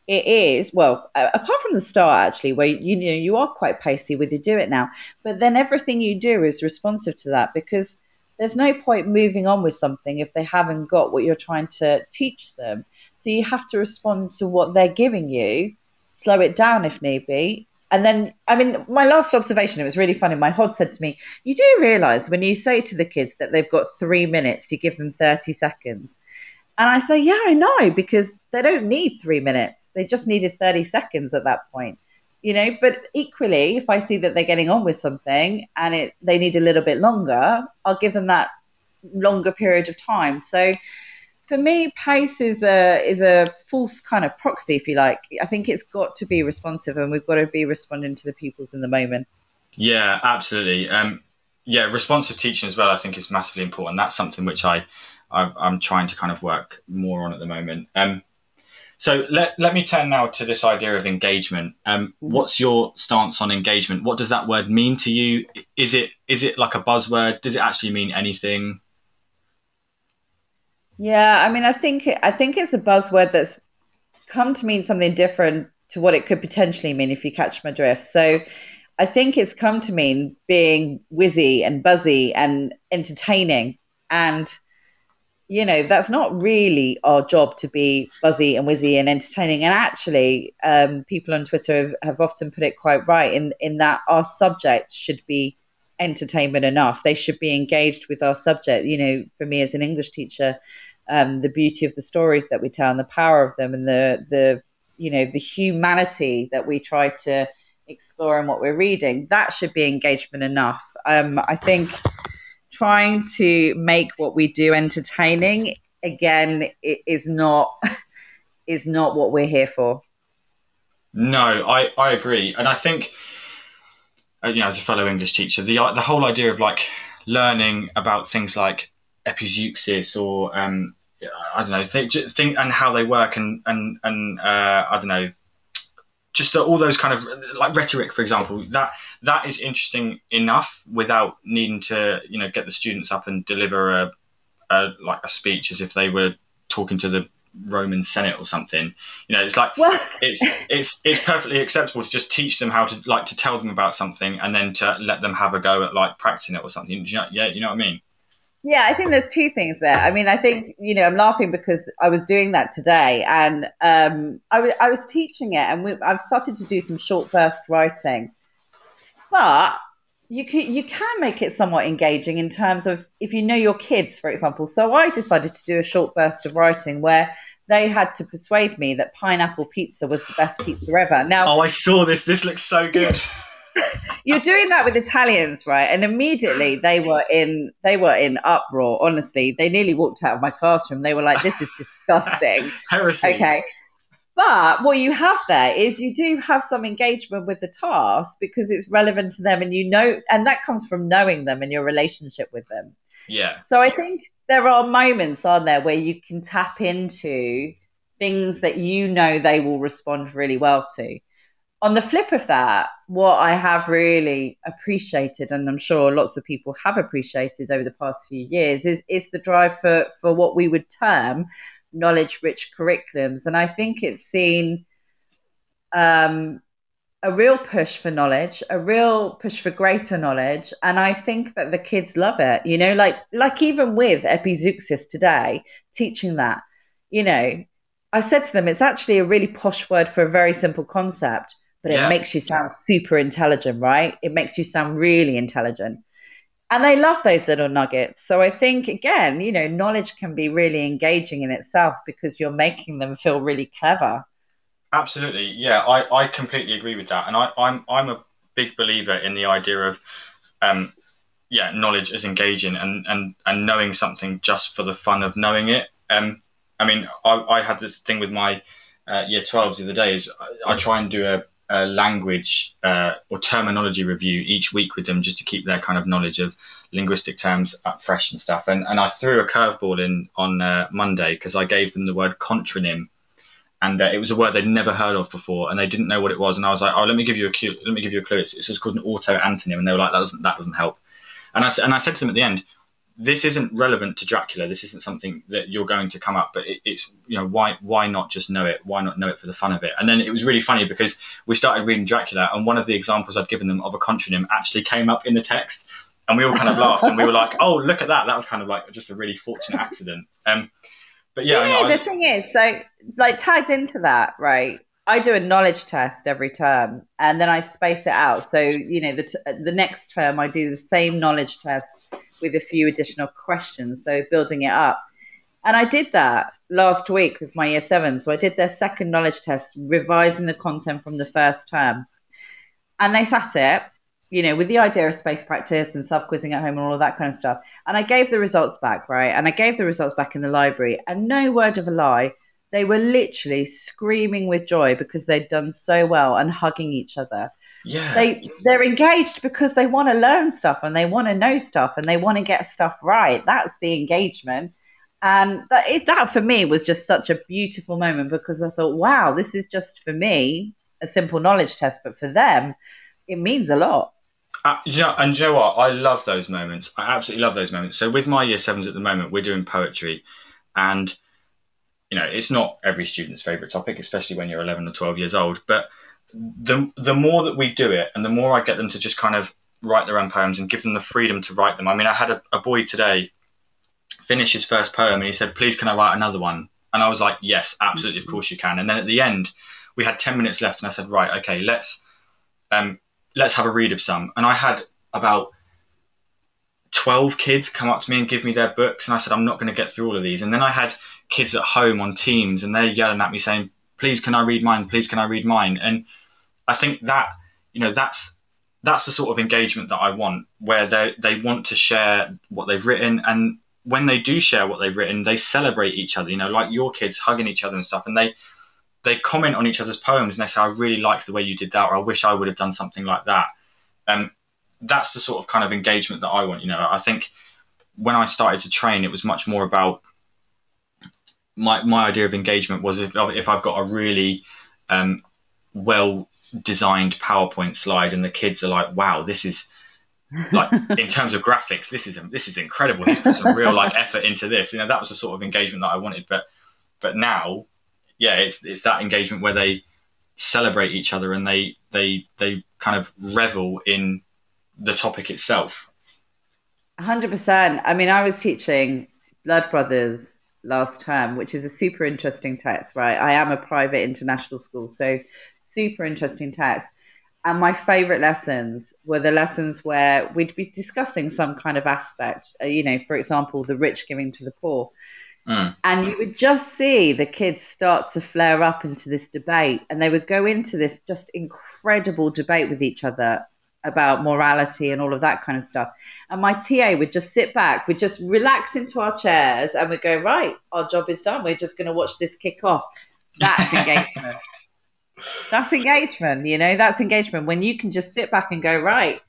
Speaker 6: It is well, apart from the start actually, where you, know you are quite pacey with you do it now, but then everything you do is responsive to that because there's no point moving on with something if they haven't got what you're trying to teach them. So you have to respond to what they're giving you, slow it down if need be, and then, I mean, my last observation, it was really funny. My HOD said to me, You do realize when you say to the kids that they've got three minutes, you give them 30 seconds. And I say, Yeah, I know, because they don't need three minutes. They just needed 30 seconds at that point. You know, but equally, if I see that they're getting on with something and it they need a little bit longer, I'll give them that longer period of time. So for me, pace is a is a false kind of proxy, if you like. I think it's got to be responsive, and we've got to be responding to the pupils in the moment.
Speaker 2: Yeah, absolutely. Um, yeah, responsive teaching as well. I think is massively important. That's something which I, I am trying to kind of work more on at the moment. Um, so let let me turn now to this idea of engagement. Um, mm-hmm. what's your stance on engagement? What does that word mean to you? Is it is it like a buzzword? Does it actually mean anything?
Speaker 6: Yeah, I mean, I think I think it's a buzzword that's come to mean something different to what it could potentially mean if you catch my drift. So, I think it's come to mean being whizzy and buzzy and entertaining, and you know that's not really our job to be buzzy and whizzy and entertaining. And actually, um, people on Twitter have, have often put it quite right in in that our subject should be entertainment enough. They should be engaged with our subject. You know, for me as an English teacher, um, the beauty of the stories that we tell and the power of them and the the you know the humanity that we try to explore in what we're reading that should be engagement enough um, i think trying to make what we do entertaining again is not is not what we're here for
Speaker 2: no i i agree and i think you know as a fellow english teacher the the whole idea of like learning about things like epizeuxis or um, I don't know think, think and how they work and and and uh, I don't know just all those kind of like rhetoric for example that that is interesting enough without needing to you know get the students up and deliver a, a like a speech as if they were talking to the Roman Senate or something. You know, it's like well, (laughs) it's it's it's perfectly acceptable to just teach them how to like to tell them about something and then to let them have a go at like practicing it or something. You know, yeah, you know what I mean.
Speaker 6: Yeah, I think there's two things there. I mean, I think you know I'm laughing because I was doing that today, and um, I, w- I was teaching it, and we, I've started to do some short burst writing, but you can you can make it somewhat engaging in terms of if you know your kids, for example. So I decided to do a short burst of writing where they had to persuade me that pineapple pizza was the best pizza ever. Now,
Speaker 2: oh, I saw this. This looks so good. (laughs)
Speaker 6: You're doing that with Italians, right? And immediately they were in they were in uproar. Honestly, they nearly walked out of my classroom. They were like, "This is disgusting." (laughs)
Speaker 2: Heresy.
Speaker 6: Okay. But what you have there is you do have some engagement with the task because it's relevant to them and you know, and that comes from knowing them and your relationship with them.
Speaker 2: Yeah.
Speaker 6: So I think there are moments, aren't there, where you can tap into things that you know they will respond really well to. On the flip of that, what I have really appreciated, and I'm sure lots of people have appreciated over the past few years, is is the drive for for what we would term knowledge rich curriculums. And I think it's seen um, a real push for knowledge, a real push for greater knowledge, and I think that the kids love it. You know, like like even with epizeuxis today, teaching that, you know, I said to them, it's actually a really posh word for a very simple concept but it makes you sound super intelligent, right? It makes you sound really intelligent. And they love those little nuggets. So I think, again, you know, knowledge can be really engaging in itself because you're making them feel really clever.
Speaker 2: Absolutely. Yeah, I, I completely agree with that. And I, I'm, I'm a big believer in the idea of, um, yeah, knowledge is engaging and, and, and knowing something just for the fun of knowing it. Um, I mean, I, I had this thing with my uh, year 12s the other day is I, I try and do a, a language uh, or terminology review each week with them just to keep their kind of knowledge of linguistic terms up fresh and stuff. And, and I threw a curveball in on uh, Monday because I gave them the word contronym. And uh, it was a word they'd never heard of before, and they didn't know what it was. And I was like, "Oh, let me give you a cue, let me give you a clue. It's, it's called an auto antonym." And they were like, "That doesn't that doesn't help." And I and I said to them at the end, this isn't relevant to Dracula. This isn't something that you're going to come up, but it, it's you know why why not just know it? Why not know it for the fun of it? And then it was really funny because we started reading Dracula, and one of the examples I'd given them of a contronym actually came up in the text, and we all kind of laughed, and we were like, "Oh, look at that! That was kind of like just a really fortunate accident." Um, but yeah,
Speaker 6: yeah. the thing is, so like tagged into that, right? I do a knowledge test every term, and then I space it out. So you know, the t- the next term I do the same knowledge test with a few additional questions. So building it up. And I did that last week with my year seven. So I did their second knowledge test, revising the content from the first term. And they sat it, you know, with the idea of space practice and self quizzing at home and all of that kind of stuff. And I gave the results back, right? And I gave the results back in the library. And no word of a lie, they were literally screaming with joy because they'd done so well and hugging each other
Speaker 2: yeah
Speaker 6: they they're engaged because they want to learn stuff and they want to know stuff and they want to get stuff right that's the engagement and that is, that for me was just such a beautiful moment because i thought wow this is just for me a simple knowledge test but for them it means a lot
Speaker 2: uh, you know, and you know what? I love those moments. I absolutely love those moments. So with my year sevens at the moment, we're doing poetry, and you know, it's not every student's favorite topic, especially when you're 11 or 12 years old. But the the more that we do it, and the more I get them to just kind of write their own poems and give them the freedom to write them. I mean, I had a, a boy today finish his first poem, and he said, "Please, can I write another one?" And I was like, "Yes, absolutely, of course you can." And then at the end, we had ten minutes left, and I said, "Right, okay, let's um, let's have a read of some." And I had about 12 kids come up to me and give me their books and i said i'm not going to get through all of these and then i had kids at home on teams and they're yelling at me saying please can i read mine please can i read mine and I think that you know that's that's the sort of engagement that I want, where they they want to share what they've written, and when they do share what they've written, they celebrate each other. You know, like your kids hugging each other and stuff, and they they comment on each other's poems and they say, "I really like the way you did that," or "I wish I would have done something like that." Um, that's the sort of kind of engagement that I want. You know, I think when I started to train, it was much more about my my idea of engagement was if if I've got a really um, well designed PowerPoint slide, and the kids are like, "Wow, this is." like (laughs) in terms of graphics, this is this is incredible. He's put some real like (laughs) effort into this. You know, that was the sort of engagement that I wanted. But but now, yeah, it's it's that engagement where they celebrate each other and they they they kind of revel in the topic itself.
Speaker 6: Hundred percent. I mean, I was teaching Blood Brothers last term, which is a super interesting text, right? I am a private international school, so super interesting text. And my favorite lessons were the lessons where we'd be discussing some kind of aspect, uh, you know, for example, the rich giving to the poor. Mm. And you would just see the kids start to flare up into this debate, and they would go into this just incredible debate with each other about morality and all of that kind of stuff. And my TA would just sit back, we'd just relax into our chairs, and we'd go, Right, our job is done. We're just going to watch this kick off. That's engagement. That's engagement, you know, that's engagement when you can just sit back and go, Right,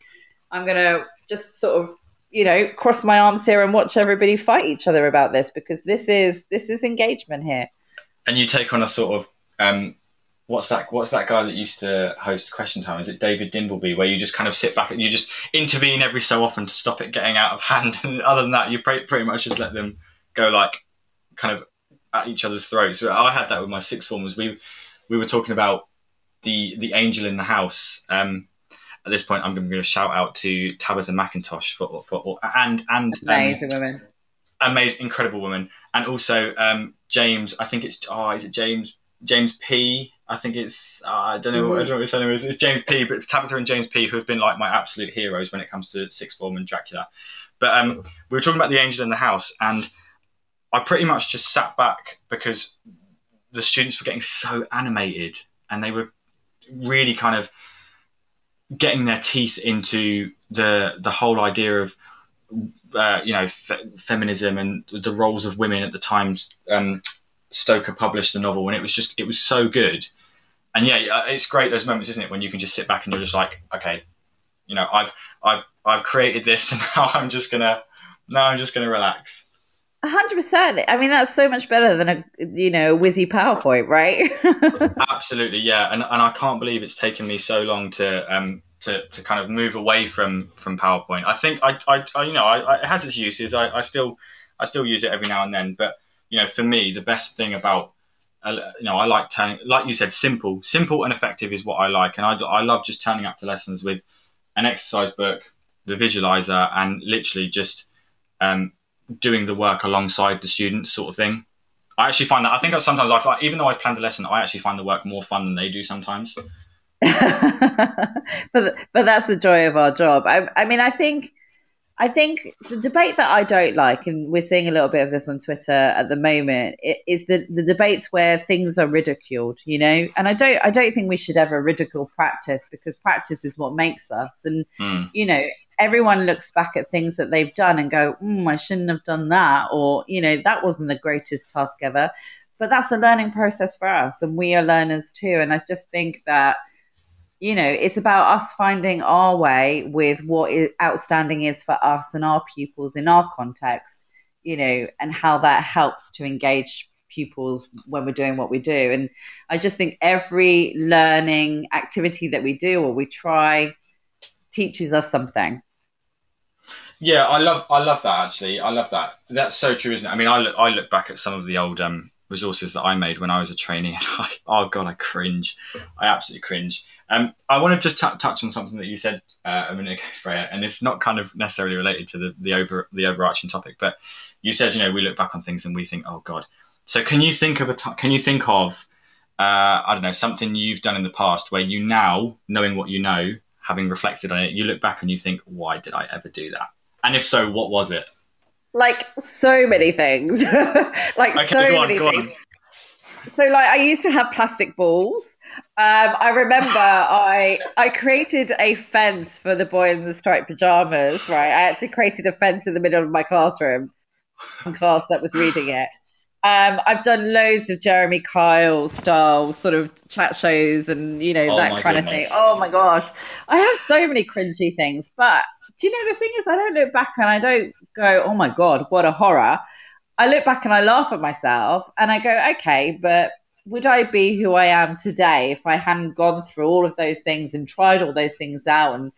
Speaker 6: I'm going to just sort of you know, cross my arms here and watch everybody fight each other about this because this is this is engagement here.
Speaker 2: And you take on a sort of um, what's that? What's that guy that used to host Question Time? Is it David Dimbleby? Where you just kind of sit back and you just intervene every so often to stop it getting out of (laughs) hand. And other than that, you pretty, much just let them go like kind of at each other's throats. I had that with my sixth formers. We we were talking about the the angel in the house. Um, at this point, I'm going to shout out to Tabitha McIntosh for, for and and
Speaker 6: um, amazing um, woman,
Speaker 2: amazing, incredible woman, and also um, James. I think it's oh, is it James James P. I think it's uh, I don't know what, I don't know what his name is. It's James P. But Tabitha and James P. who have been like my absolute heroes when it comes to sixth form and Dracula. But um, we were talking about the angel in the house, and I pretty much just sat back because the students were getting so animated, and they were really kind of getting their teeth into the the whole idea of uh, you know fe- feminism and the roles of women at the times um, Stoker published the novel, and it was just it was so good. And yeah, uh, it's great those moments, isn't it, when you can just sit back and you're just like, okay, you know, I've I've I've created this, (laughs) and now I'm just gonna now I'm just gonna relax.
Speaker 6: Hundred percent. I mean, that's so much better than a you know whizzy PowerPoint, right? (laughs)
Speaker 2: Absolutely, yeah. And and I can't believe it's taken me so long to um to, to kind of move away from from PowerPoint. I think I, I, I you know I, I, it has its uses. I, I still I still use it every now and then, but you know, for me, the best thing about uh, you know, I like turning, like you said, simple, simple and effective is what I like, and I, I love just turning up to lessons with an exercise book, the visualizer, and literally just um, doing the work alongside the students, sort of thing. I actually find that I think sometimes I find, even though I've planned the lesson, I actually find the work more fun than they do sometimes. (laughs)
Speaker 6: but but that's the joy of our job. I, I mean, I think I think the debate that I don't like, and we're seeing a little bit of this on Twitter at the moment, is the, the debates where things are ridiculed, you know. And I don't I don't think we should ever ridicule practice because practice is what makes us. And mm. you know, everyone looks back at things that they've done and go, mm, I shouldn't have done that, or you know, that wasn't the greatest task ever. But that's a learning process for us, and we are learners too. And I just think that you know, it's about us finding our way with what is outstanding is for us and our pupils in our context, you know, and how that helps to engage pupils when we're doing what we do. And I just think every learning activity that we do or we try teaches us something.
Speaker 2: Yeah, I love I love that actually. I love that. That's so true, isn't it? I mean, I look I look back at some of the old um, resources that I made when I was a trainee. And I, oh god, I cringe. I absolutely cringe. Um, I want to just t- touch on something that you said uh, a minute ago, (laughs) Freya, and it's not kind of necessarily related to the, the over the overarching topic, but you said you know we look back on things and we think, oh god. So can you think of a t- can you think of uh, I don't know something you've done in the past where you now knowing what you know, having reflected on it, you look back and you think, why did I ever do that? And if so, what was it?
Speaker 6: like so many things (laughs) like okay, so on, many things on. so like i used to have plastic balls um, i remember (laughs) i i created a fence for the boy in the striped pajamas right i actually created a fence in the middle of my classroom class that was reading it um, I've done loads of Jeremy Kyle style sort of chat shows and you know oh that kind goodness. of thing. Oh my gosh, I have so many cringy things, but do you know the thing is I don't look back and I don't go, oh my god, what a horror. I look back and I laugh at myself and I go, okay, but would I be who I am today if I hadn't gone through all of those things and tried all those things out? And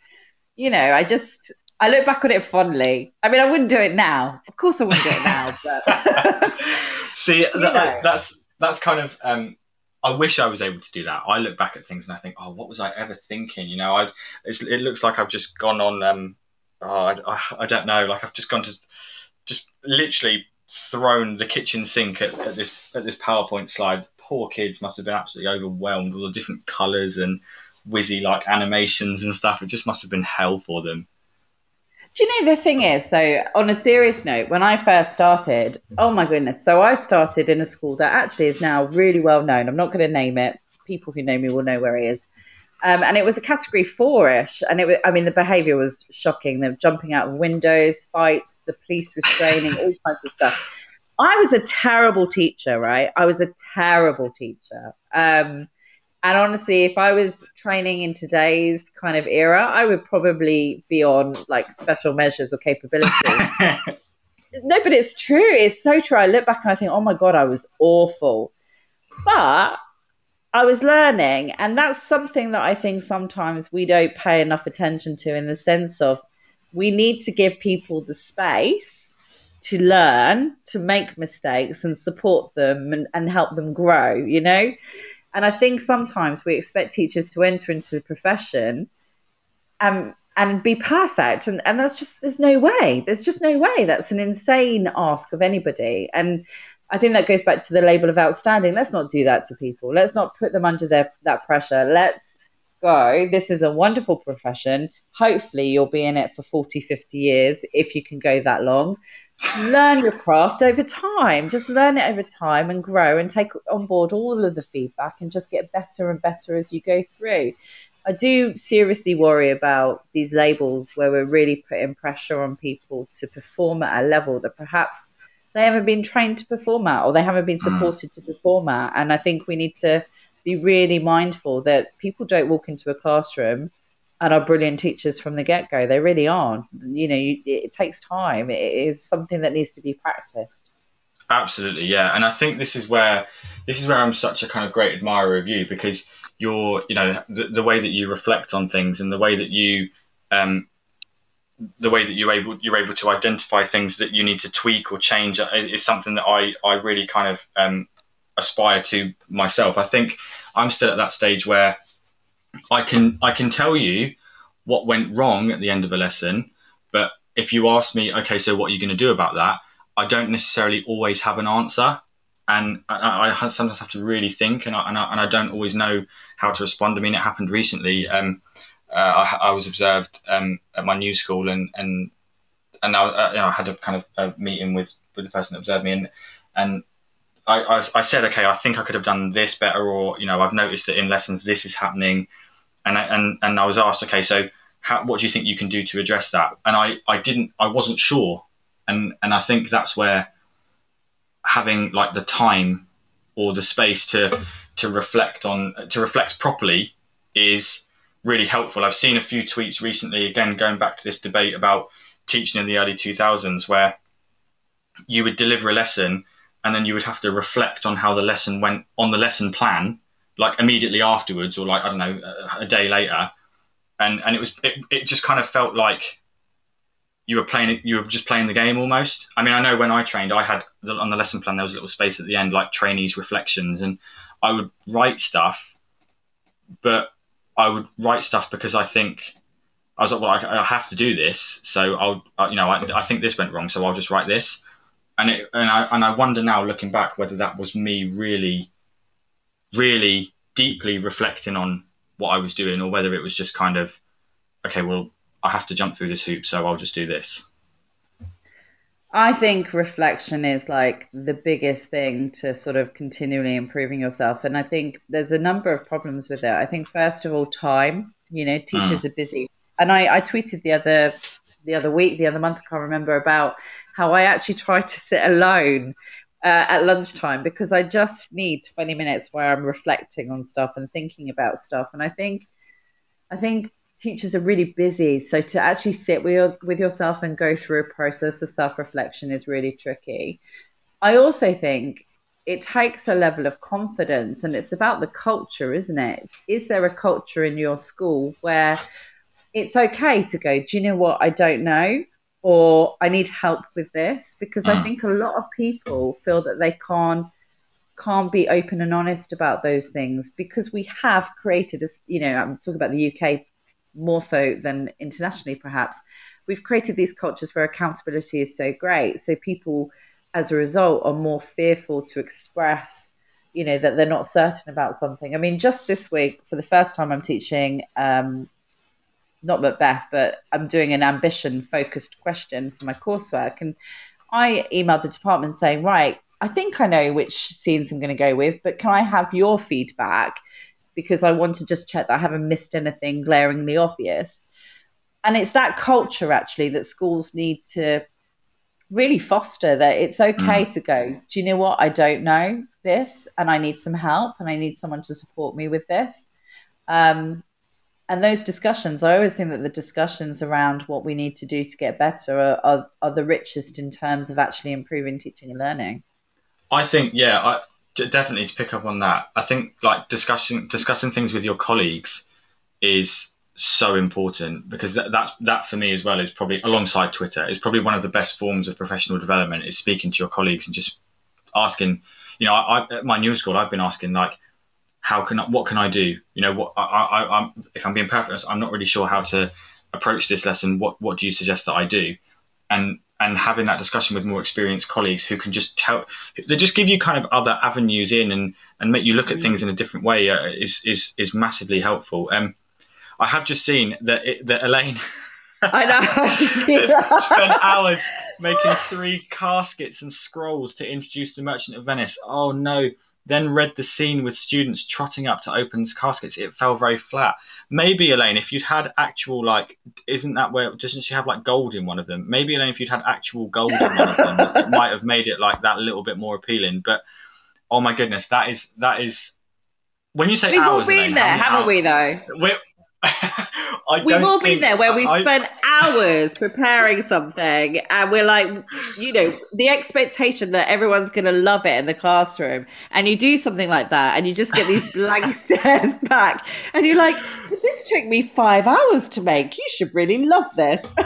Speaker 6: you know, I just I look back on it fondly. I mean, I wouldn't do it now. Of course, I wouldn't do it now. But (laughs)
Speaker 2: see, that, that's that's kind of um, I wish I was able to do that. I look back at things and I think, oh, what was I ever thinking? You know, I it looks like I've just gone on um, oh, I, I, don't know. Like I've just gone to just literally thrown the kitchen sink at, at, this at this PowerPoint slide. Poor kids must have been absolutely overwhelmed with all the different colours and whizzy like animations and stuff. It just must have been hell for them.
Speaker 6: Do you know the thing is though, on a serious note, when I first started, oh my goodness, so I started in a school that actually is now really well known. I'm not going to name it. People who know me will know where it is. Um, and it was a category four-ish, and it was, I mean, the behaviour was shocking. They were jumping out of windows, fights, the police restraining, all (laughs) kinds of stuff. I was a terrible teacher, right? I was a terrible teacher. Um, And honestly, if I was training in today's kind of era, I would probably be on like special measures or capability. (laughs) no, but it's true. It's so true. I look back and I think, oh my God, I was awful. But I was learning, and that's something that I think sometimes we don't pay enough attention to in the sense of we need to give people the space to learn, to make mistakes and support them and, and help them grow, you know? And I think sometimes we expect teachers to enter into the profession and and be perfect. And, and that's just, there's no way. There's just no way. That's an insane ask of anybody. And I think that goes back to the label of outstanding. Let's not do that to people. Let's not put them under their, that pressure. Let's go. This is a wonderful profession. Hopefully, you'll be in it for 40, 50 years if you can go that long. learn your craft over time. Just learn it over time and grow and take on board all of the feedback and just get better and better as you go through. I do seriously worry about these labels where we're really putting pressure on people to perform at a level that perhaps they haven't been trained to perform at or they haven't been mm. supported to perform at. And I think we need to be really mindful that people don't walk into a classroom and are brilliant teachers from the get go. They really aren't. You know, you, it takes time. It is something that needs to be practiced.
Speaker 2: Absolutely, yeah. And I think this is where this is where I'm such a kind of great admirer of you because you're, you know, the, the way that you reflect on things and the way that you um, the way that you're able you're able to identify things that you need to tweak or change is something that I I really kind of um, aspire to myself. I think I'm still at that stage where I can I can tell you what went wrong at the end of a lesson, but if you ask me, okay, so what are you going to do about that? I don't necessarily always have an answer, and I, I sometimes have to really think, and I, and I, and I don't always know how to respond. I mean, it happened recently. Um, uh, I, I, was observed um, at my new school, and and and I, uh, you know, I had a kind of a meeting with with the person that observed me, and and I, I, I, said, okay, I think I could have done this better, or you know, I've noticed that in lessons this is happening, and I, and and I was asked, okay, so how, what do you think you can do to address that? And I I didn't, I wasn't sure, and and I think that's where having like the time or the space to to reflect on to reflect properly is really helpful. I've seen a few tweets recently, again, going back to this debate about teaching in the early 2000s, where you would deliver a lesson and then you would have to reflect on how the lesson went on the lesson plan, like immediately afterwards, or like, I don't know, a, day later. And, and it was, it, it just kind of felt like you were playing, you were just playing the game almost. I mean, I know when I trained, I had on the lesson plan, there was a little space at the end, like trainees reflections, and I would write stuff, but I would write stuff because I think I was like, well, I, I have to do this, so I'll, I, you know, I, I, think this went wrong, so I'll just write this, and it, and I and I wonder now, looking back, whether that was me really, really deeply reflecting on what I was doing, or whether it was just kind of, okay, well, I have to jump through this hoop, so I'll just do this.
Speaker 6: I think reflection is like the biggest thing to sort of continually improving yourself. And I think there's a number of problems with it. I think first of all, time. You know, teachers mm. are busy. And I, I tweeted the other the other week, the other month, I can't remember, about how I actually (laughs) try to sit alone uh, at lunchtime because I just need 20 minutes where I'm reflecting on stuff and thinking about stuff. And I think, I think teachers are really busy. So to actually sit with, your, with yourself and go through a process of self reflection is really tricky. I also think it takes a level of confidence and it's about the culture, isn't it? Is there a culture in your school where it's okay to go, do you know what? I don't know. Or I need help with this because I mm. think a lot of people feel that they can't can't be open and honest about those things because we have created, as you know, I'm talking about the UK more so than internationally, perhaps, we've created these cultures where accountability is so great. So people, as a result, are more fearful to express, you know, that they're not certain about something. I mean, just this week, for the first time, I'm teaching. Um, not Macbeth, but I'm doing an ambition focused question for my coursework. And I emailed the department saying, right, I think I know which scenes I'm going to go with, but can I have your feedback? Because I want to just check that I haven't missed anything glaringly obvious. And it's that culture actually that schools need to really foster that it's okay mm. to go, do you know what? I don't know this and I need some help and I need someone to support me with this. Um, and those discussions, I always think that the discussions around what we need to do to get better are, are, are the richest in terms of actually improving teaching and learning.
Speaker 2: I think, yeah, I, definitely to pick up on that. I think like discussing discussing things with your colleagues is so important because that, that that for me as well is probably alongside Twitter is probably one of the best forms of professional development is speaking to your colleagues and just asking. You know, I, I, at my new school, I've been asking like, how can I, what can I do? You know, what I, I, I'm if I'm being perfect, I'm not really sure how to approach this lesson. What what do you suggest that I do? And and having that discussion with more experienced colleagues who can just tell they just give you kind of other avenues in and and make you look at things in a different way uh, is is is massively helpful. Um, I have just seen that it, that Elaine.
Speaker 6: I know. (laughs)
Speaker 2: spent hours making (laughs) three caskets and scrolls to introduce the Merchant of Venice. Oh no! Then read the scene with students trotting up to open caskets. It fell very flat. Maybe Elaine, if you'd had actual like, isn't that where doesn't she have like gold in one of them? Maybe Elaine, if you'd had actual gold in one of them, (laughs) it might have made it like that little bit more appealing. But oh my goodness, that is that is when you say
Speaker 6: We've
Speaker 2: hours,
Speaker 6: all been
Speaker 2: Elaine,
Speaker 6: there, haven't
Speaker 2: hours?
Speaker 6: we? Though (laughs)
Speaker 2: we're,
Speaker 6: We've all been there where we've I, spent hours preparing something and we're like, you know, the expectation that everyone's going to love it in the classroom. And you do something like that and you just get these blank (laughs) stares back. And you're like, this took me five hours to make. You should really love this. (laughs)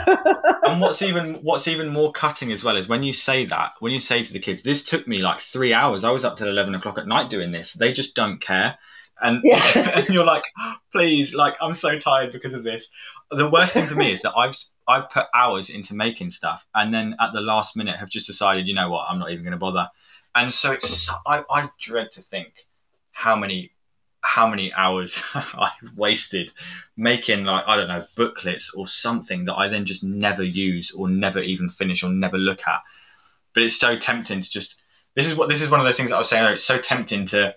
Speaker 2: and what's even what's even more cutting as well is when you say that, when you say to the kids, this took me like three hours. I was up till 11 o'clock at night doing this. They just don't care and, yeah. (laughs) and you're like, please, like I'm so tired because of this. The worst thing for me is that I've I've put hours into making stuff, and then at the last minute have just decided, you know what, I'm not even going to bother. And so it's mm. I, I dread to think how many how many hours (laughs) I've wasted making like I don't know booklets or something that I then just never use or never even finish or never look at. But it's so tempting to just this is what this is one of those things that I was saying. It's so tempting to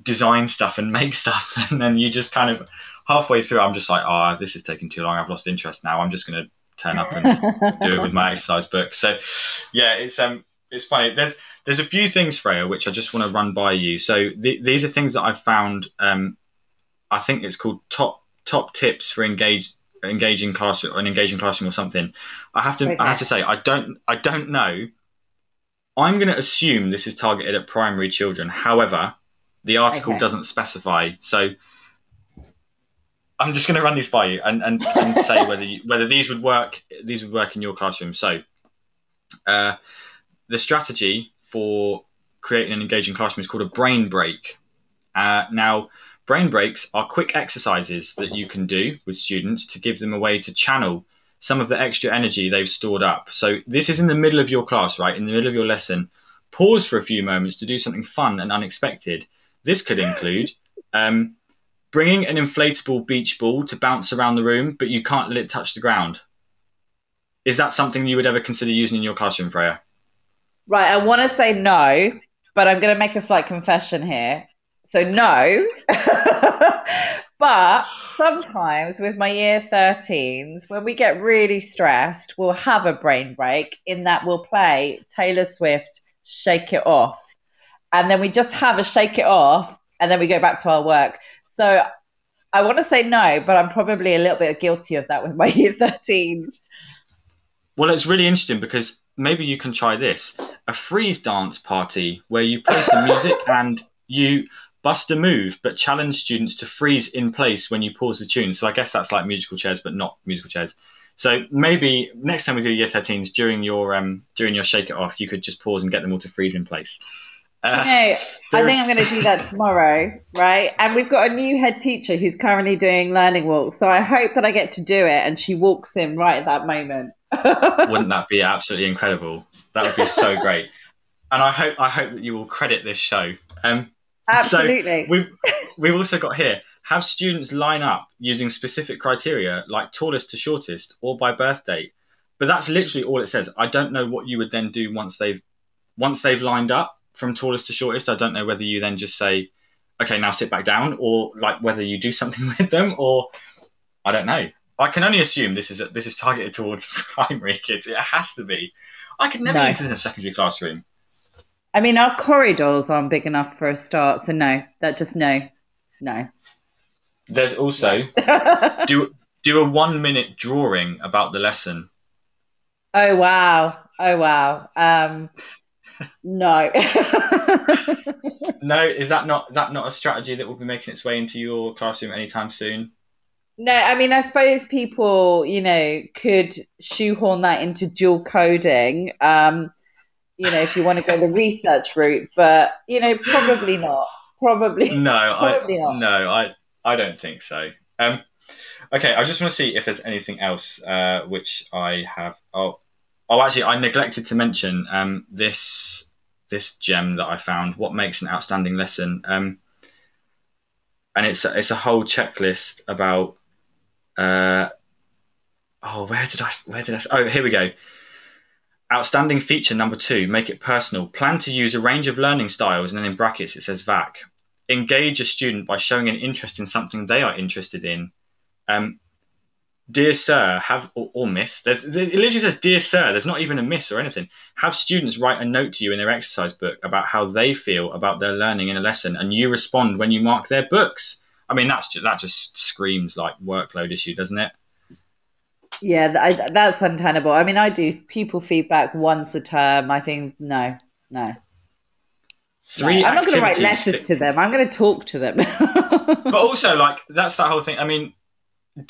Speaker 2: design stuff and make stuff (laughs) and then you just kind of halfway through i'm just like oh this is taking too long. I've lost interest now. I'm just going to turn up and do it with my (laughs) exercise book. So yeah it's um it's funny. There's there's a few things freya which i just want to run by you. So th- these are things that i've found um i think it's called top top tips for engage engaging classroom an engaging classroom or something. I have to okay. i have to say i don't i don't know. I'm going to assume this is targeted at primary children. However the article okay. doesn't specify. So I'm just going to run these by you and, and, and say (laughs) whether you, whether these would work. These would work in your classroom. So uh, the strategy for creating an engaging classroom is called a brain break. Uh, now, brain breaks are quick exercises that you can do with students to give them a way to channel some of the extra energy they've stored up. So this is in the middle of your class, right? In the middle of your lesson. Pause for a few moments to do something fun and unexpected this could include um, bringing an inflatable beach ball to bounce around the room, but you can't let it touch the ground. Is that something you would ever consider using in your classroom, Freya?
Speaker 6: Right, I want to say no, but I'm going to make a slight confession here. So, no. (laughs) but sometimes with my year 13s, when we get really stressed, we'll have a brain break in that we'll play Taylor Swift Shake It Off and then we just have a shake it off and then we go back to our work. So I want to say no, but I'm probably a little bit guilty of that with my (laughs) year 13s.
Speaker 2: Well, it's really interesting because maybe you can try this a freeze dance party where you play some music (laughs) and you bust a move but challenge students to freeze in place when you pause the tune. So I guess that's like musical chairs, but not musical chairs. So maybe next time we do year 13s during your um during your shake it off, you could just pause and get them all to freeze in place.
Speaker 6: Uh, I think I'm going to do that (laughs) tomorrow, right? And we've got a new head teacher who's currently doing learning walks. So I hope that I get to do it and she walks in right at that moment. (laughs)
Speaker 2: Wouldn't that be absolutely incredible? That would be so great. And I hope I hope that you will credit this show. Um,
Speaker 6: absolutely.
Speaker 2: So we've we've also got here have students line up using specific criteria like tallest to shortest or by birth date. But that's literally all it says. I don't know what you would then do once they've once they've lined up from tallest to shortest. I don't know whether you then just say, okay, now sit back down, or like whether you do (laughs) something with them, or I don't know. I can only assume this is a, this is targeted towards (laughs) primary kids. It has to be. I could never no. use this in a secondary classroom.
Speaker 6: I mean, our corridors aren't big enough for a start, so no, that just no, no.
Speaker 2: There's also (laughs) do do a one minute drawing about the lesson.
Speaker 6: Oh wow! Oh wow! Um, no. (laughs)
Speaker 2: no, is that not that not a strategy that will be making its way into your classroom anytime soon?
Speaker 6: No, I mean, I suppose people, you know, could shoehorn that into dual coding. Um, you know, if you want to go the (laughs) research route, but you know, probably not. Probably
Speaker 2: no. (laughs) Probably I, not. No, I I don't think so. Um, okay, I just want to see if there's anything else uh, which I have. Oh, oh, actually, I neglected to mention um, this this gem that I found. What makes an outstanding lesson? Um, and it's it's a whole checklist about. Uh, oh, where did I? Where did I? Oh, here we go. Outstanding feature number two: make it personal. Plan to use a range of learning styles, and then in brackets it says VAK engage a student by showing an interest in something they are interested in. Um, dear sir, have or, or miss. There's it literally says dear sir. There's not even a miss or anything. Have students write a note to you in their exercise book about how they feel about their learning in a lesson, and you respond when you mark their books. I mean, that's just, that just screams like workload issue, doesn't it?
Speaker 6: Yeah, I, that's untenable. I mean, I do pupil feedback once a term. I think no, no.
Speaker 2: Three.
Speaker 6: No, I'm not going to write letters to them. I'm going to talk to them. (laughs)
Speaker 2: but also, like that's that whole thing. I mean,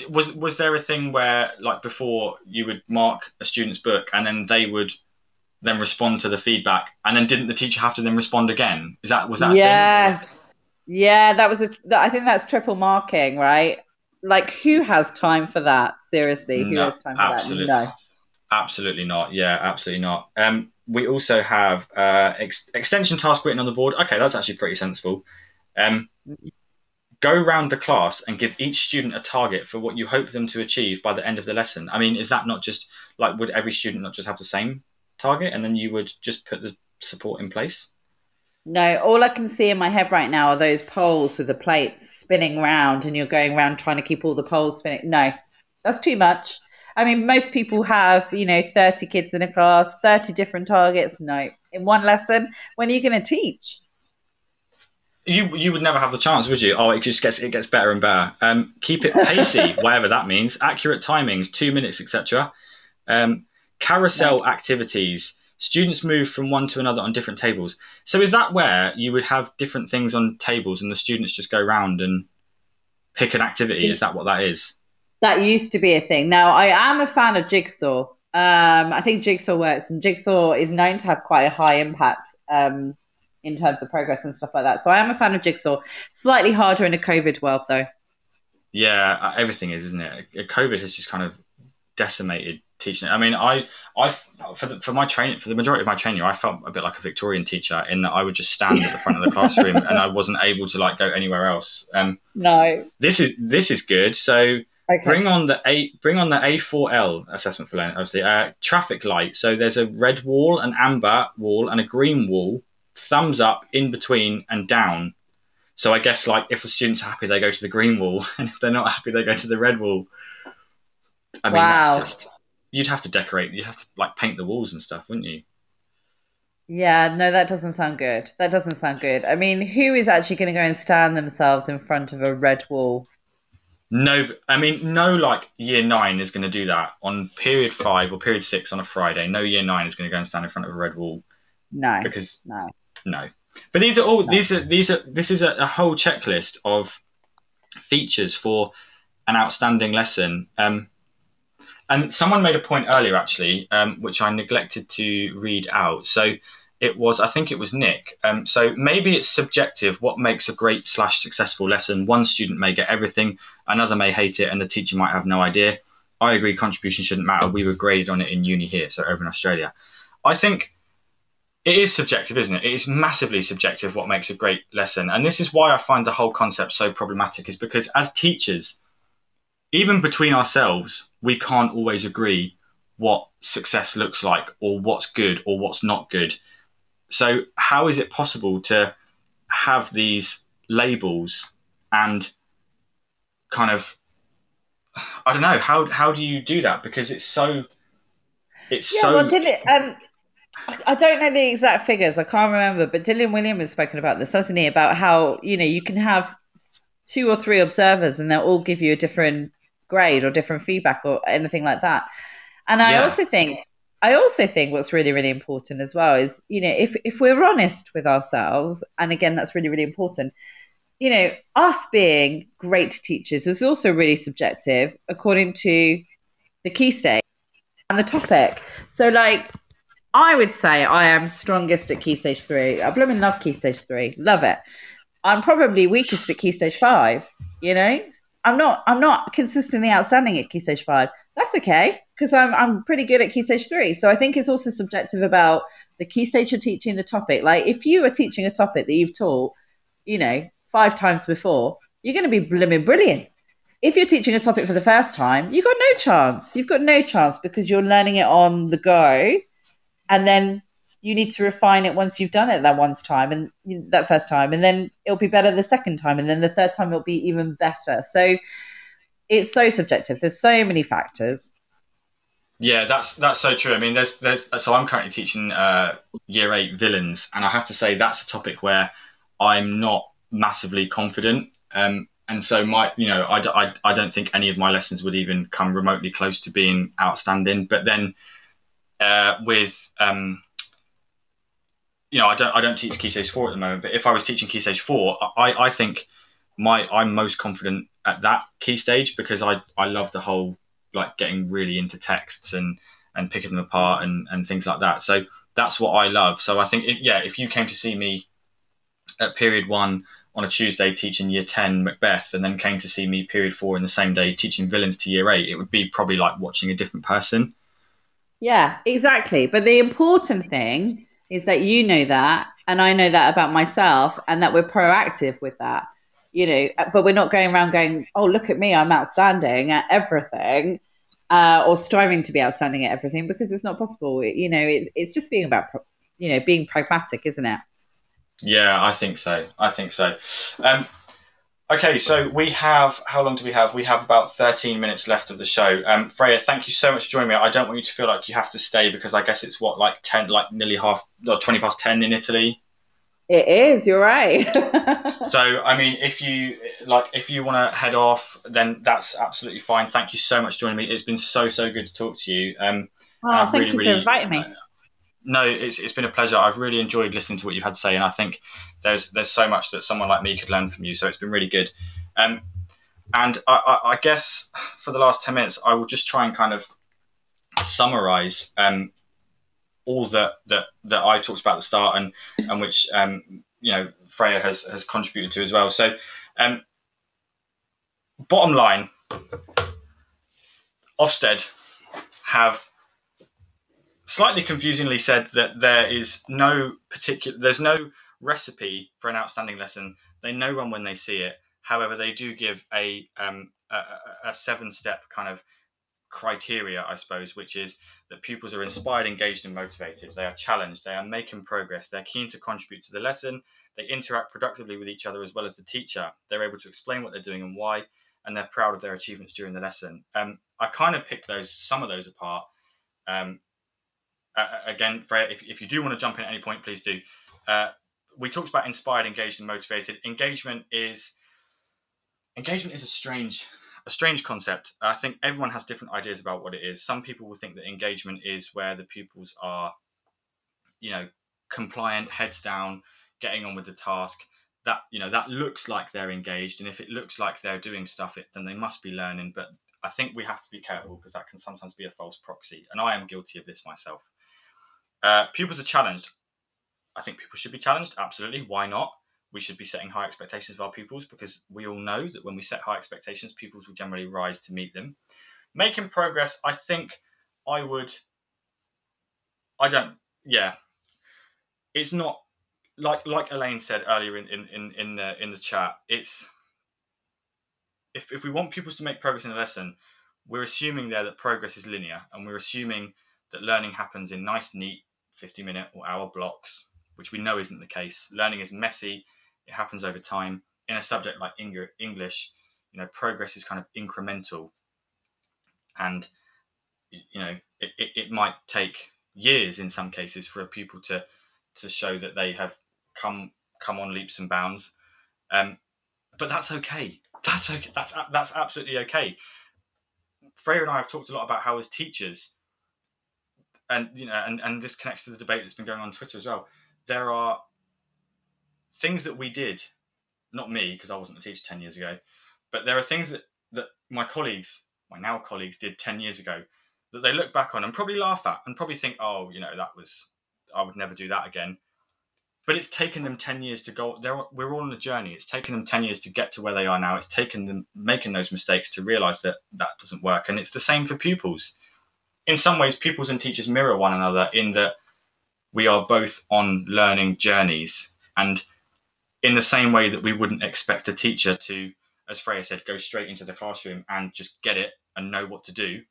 Speaker 2: was was there a thing where, like, before you would mark a student's book and then they would then respond to the feedback, and then didn't the teacher have to then respond again? Is that was that?
Speaker 6: Yes. Yeah, that was a. I think that's triple marking, right? Like, who has time for that? Seriously, who no, has time for absolutely, that? No,
Speaker 2: absolutely not. Yeah, absolutely not. Um, we also have uh, ex- extension task written on the board. Okay, that's actually pretty sensible. Um, go around the class and give each student a target for what you hope them to achieve by the end of the lesson. I mean, is that not just like would every student not just have the same target and then you would just put the support in place?
Speaker 6: No, all I can see in my head right now are those poles with the plates spinning round and you're going around trying to keep all the poles spinning. No, that's too much. I mean, most people have, you know, 30 kids in a class, 30 different targets. No, in one lesson, when are you going to teach?
Speaker 2: You you would never have the chance, would you? Oh, it just gets it gets better and better. Um, keep it pacey, (laughs) whatever that means. Accurate timings, two minutes, etc. Um, carousel no. activities. Students move from one to another on different tables. So is that where you would have different things on tables and the students just go around and pick an activity? Is that what that is?
Speaker 6: That used to be a thing. Now, I am a fan of Jigsaw. Um, I think Jigsaw works, and Jigsaw is known to have quite a high impact um, in terms of progress and stuff like that. So I am a fan of Jigsaw. Slightly harder in a COVID world, though.
Speaker 2: Yeah, uh, everything is, isn't it? Uh, COVID has just kind of decimated teaching. I mean, I, I, for the, for my training, for the majority of my training, I felt a bit like a Victorian teacher in that I would just stand at the front of the classroom and I wasn't able to like go anywhere else. Um,
Speaker 6: no,
Speaker 2: this is this is good. So Okay. Bring on the A. Bring on the A4L assessment for learning. Obviously, uh, traffic light. So there's a red wall, an amber wall, and a green wall. Thumbs up, in between, and down. So I guess like if the students are happy, they go to the green wall, (laughs) and if they're not happy, they go to the red wall. I mean, wow. that's just you'd have to decorate. You'd have to like paint the walls and stuff, wouldn't you?
Speaker 6: Yeah, no, that doesn't sound good. That doesn't sound good. I mean, who is actually going to go and stand themselves in front of a red wall?
Speaker 2: No, I mean, no, like year nine is going to do that on period five or period six on a Friday. No year nine is going to go and stand in front of a red wall.
Speaker 6: No,
Speaker 2: because
Speaker 6: no,
Speaker 2: no. But these are all no. these are these are this is a, a, whole checklist of features for an outstanding lesson. Um, and someone made a point earlier, actually, um, which I neglected to read out. So it was i think it was nick um, so maybe it's subjective what makes a great slash successful lesson one student may get everything another may hate it and the teacher might have no idea i agree contribution shouldn't matter we were graded on it in uni here so over in australia i think it is subjective isn't it? It is massively subjective what makes a great lesson. And this is why i find the whole concept so problematic is because as teachers even between ourselves we can't always agree what success looks like or what's good or what's not good. So, how is it possible to have these labels and kind of I don't know how how do you do that? Because it's so it's
Speaker 6: yeah,
Speaker 2: so
Speaker 6: well, did it, um, I don't know the exact figures. I can't remember, but Dylan Williams has spoken about this, hasn't he? About how you know you can have two or three observers, and they'll all give you a different grade or different feedback or anything like that. And I yeah. also think, I also think what's really really important as well is you know if if we're honest with ourselves, and again that's really really important. You know, us being great teachers is also really subjective according to the key stage and the topic. So, like, I would say I am strongest at Key Stage 3. I blooming love Key Stage 3. Love it. I'm probably weakest at Key Stage 5, you know? I'm not I'm not consistently outstanding at Key Stage 5. That's okay because I'm I'm pretty good at Key Stage 3. So I think it's also subjective about the key stage you're teaching the topic. Like if you are teaching a topic that you've taught, you know, five times before, you're going to be blooming brilliant. If you're teaching a topic for the first time, you've got no chance. You've got no chance because you're learning it on the go and then you need to refine it once you've done it that once time and that first time and then it'll be better the second time and then the third time it'll be even better. So it's so subjective. There's so many factors.
Speaker 2: Yeah that's that's so true. I mean there's there's so i'm currently teaching uh, year eight villains and i have to say that's a topic where i'm not massively confident. Um, and so my you know I, I, I don't think any of my lessons would even come remotely close to being outstanding. But then uh, with um, you know I don't I don't teach Key Stage Four at the moment, but if I was teaching Key Stage Four, I I think my I'm most confident at that key stage because I I love the whole like getting really into texts and and picking them apart and and things like that. So that's what I love. So I think yeah, if you came to see me at period one on a Tuesday teaching year 10 Macbeth and then came to see me period four in the same day teaching villains to year eight, it would be probably like watching a different person.
Speaker 6: Yeah, exactly. But the important thing is that you know that, and I know that about myself, and that we're proactive with that. You know, but we're not going around going, "Oh, look at me, I'm outstanding at everything," uh, or striving to be outstanding at everything because it's not possible. You know, it, it's just being about, you know, being pragmatic, isn't it?
Speaker 2: Yeah, I think so. I think so. Um, Okay, so we have how long do we have? We have about 13 minutes left of the show. Um, Freya, thank you so much for joining me. I don't want you to feel like you have to stay because I guess it's what like 10, like nearly half or 20 past 10 in Italy.
Speaker 6: It is. You're right. (laughs)
Speaker 2: so, I mean, if you like, if you want to head off, then that's absolutely fine. Thank you so much for joining me. It's been so so good to talk to you. Um,
Speaker 6: oh, thank really, you for really, inviting me.
Speaker 2: No, it's it's been a pleasure. I've really enjoyed listening to what you've had to say, and I think there's there's so much that someone like me could learn from you. So it's been really good. Um, and I, I, I guess for the last ten minutes, I will just try and kind of summarize um, all that that that I talked about at the start, and and which um, you know Freya has has contributed to as well. So, um, bottom line, Ofsted have slightly confusingly said that there is no particular there's no recipe for an outstanding lesson. They know one when they see it. However, they do give a um, a, a seven step kind of criteria, I suppose, which is that pupils are inspired, engaged, and motivated. They are challenged. They are making progress. They're keen to contribute to the lesson. They interact productively with each other as well as the teacher. They're able to explain what they're doing and why, and they're proud of their achievements during the lesson. Um, I kind of picked those some of those apart um, uh, again, Freya, if, if you do want to jump in at any point, please do. Uh, we talked about inspired, engaged, and motivated. Engagement is engagement is a strange a strange concept. I think everyone has different ideas about what it is. Some people will think that engagement is where the pupils are, you know, compliant, heads down, getting on with the task. That you know that looks like they're engaged, and if it looks like they're doing stuff, it then they must be learning. But I think we have to be careful because that can sometimes be a false proxy, and I am guilty of this myself. Uh, pupils are challenged. I think people should be challenged. Absolutely. Why not? We should be setting high expectations of our pupils because we all know that when we set high expectations, pupils will generally rise to meet them. Making progress, I think I would. I don't. Yeah, it's not like like Elaine said earlier in in in the in the chat. It's if if we want pupils to make progress in a lesson, we're assuming there that progress is linear, and we're assuming that learning happens in nice, neat 50 minute or hour blocks, which we know isn't the case. Learning is messy, it happens over time. In a subject like English, you know, progress is kind of incremental. And, you know, it, it, it might take years in some cases for a pupil to to show that they have come come on leaps and bounds. Um, but that's okay. That's okay. That's that's absolutely okay. Freya and I have talked a lot about how as teachers, and you know, and and this connects to the debate that's been going on on Twitter as well. There are things that we did, not me because I wasn't a teacher ten years ago, but there are things that that my colleagues, my now colleagues, did ten years ago that they look back on and probably laugh at and probably think, oh, you know, that was I would never do that again. But it's taken them ten years to go. They're, we're all on a journey. It's taken them ten years to get to where they are now. It's taken them making those mistakes to realise that that doesn't work. And it's the same for pupils. In some ways, pupils and teachers mirror one another in that we are both on learning journeys. And in the same way that we wouldn't expect a teacher to, as Freya said, go straight into the classroom and just get it and know what to do,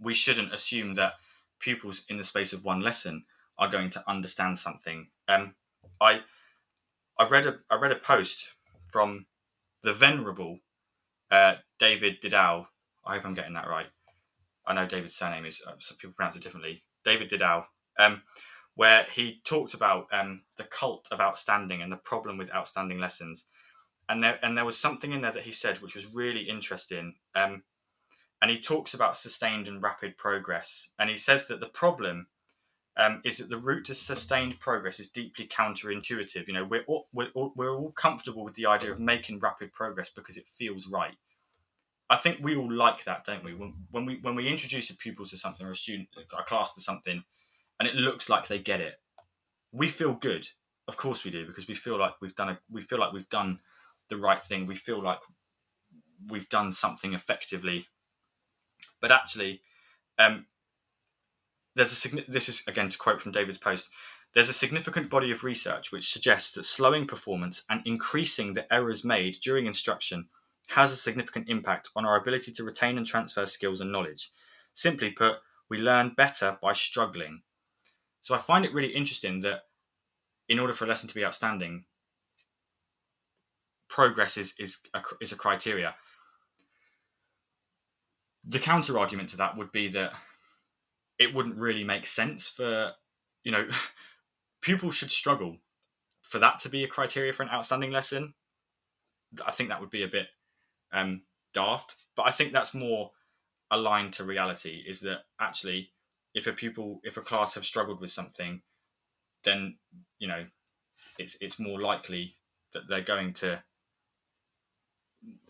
Speaker 2: we shouldn't assume that pupils in the space of one lesson are going to understand something. Um, I I read a I read a post from the venerable uh, David Didau. I hope I'm getting that right. I know David's surname is uh, some people pronounce it differently. David Didau, um, where he talked about um, the cult of outstanding and the problem with outstanding lessons, and there and there was something in there that he said which was really interesting. Um, and he talks about sustained and rapid progress, and he says that the problem um, is that the route to sustained progress is deeply counterintuitive. You know, we're all, we're, all, we're all comfortable with the idea of making rapid progress because it feels right. I think we all like that, don't we? When, when we when we introduce a pupil to something or a student, a class to something, and it looks like they get it, we feel good. Of course we do because we feel like we've done a we feel like we've done the right thing. We feel like we've done something effectively. But actually, um, there's a this is again to quote from David's post. There's a significant body of research which suggests that slowing performance and increasing the errors made during instruction has a significant impact on our ability to retain and transfer skills and knowledge. Simply put, we learn better by struggling. So I find it really interesting that in order for a lesson to be outstanding, progress is is a, is a criteria. The counter argument to that would be that it wouldn't really make sense for you know (laughs) pupils should struggle for that to be a criteria for an outstanding lesson i think that would be a bit um, daft but i think that's more aligned to reality is that actually if a pupil if a class have struggled with something then you know it's it's more likely that they're going to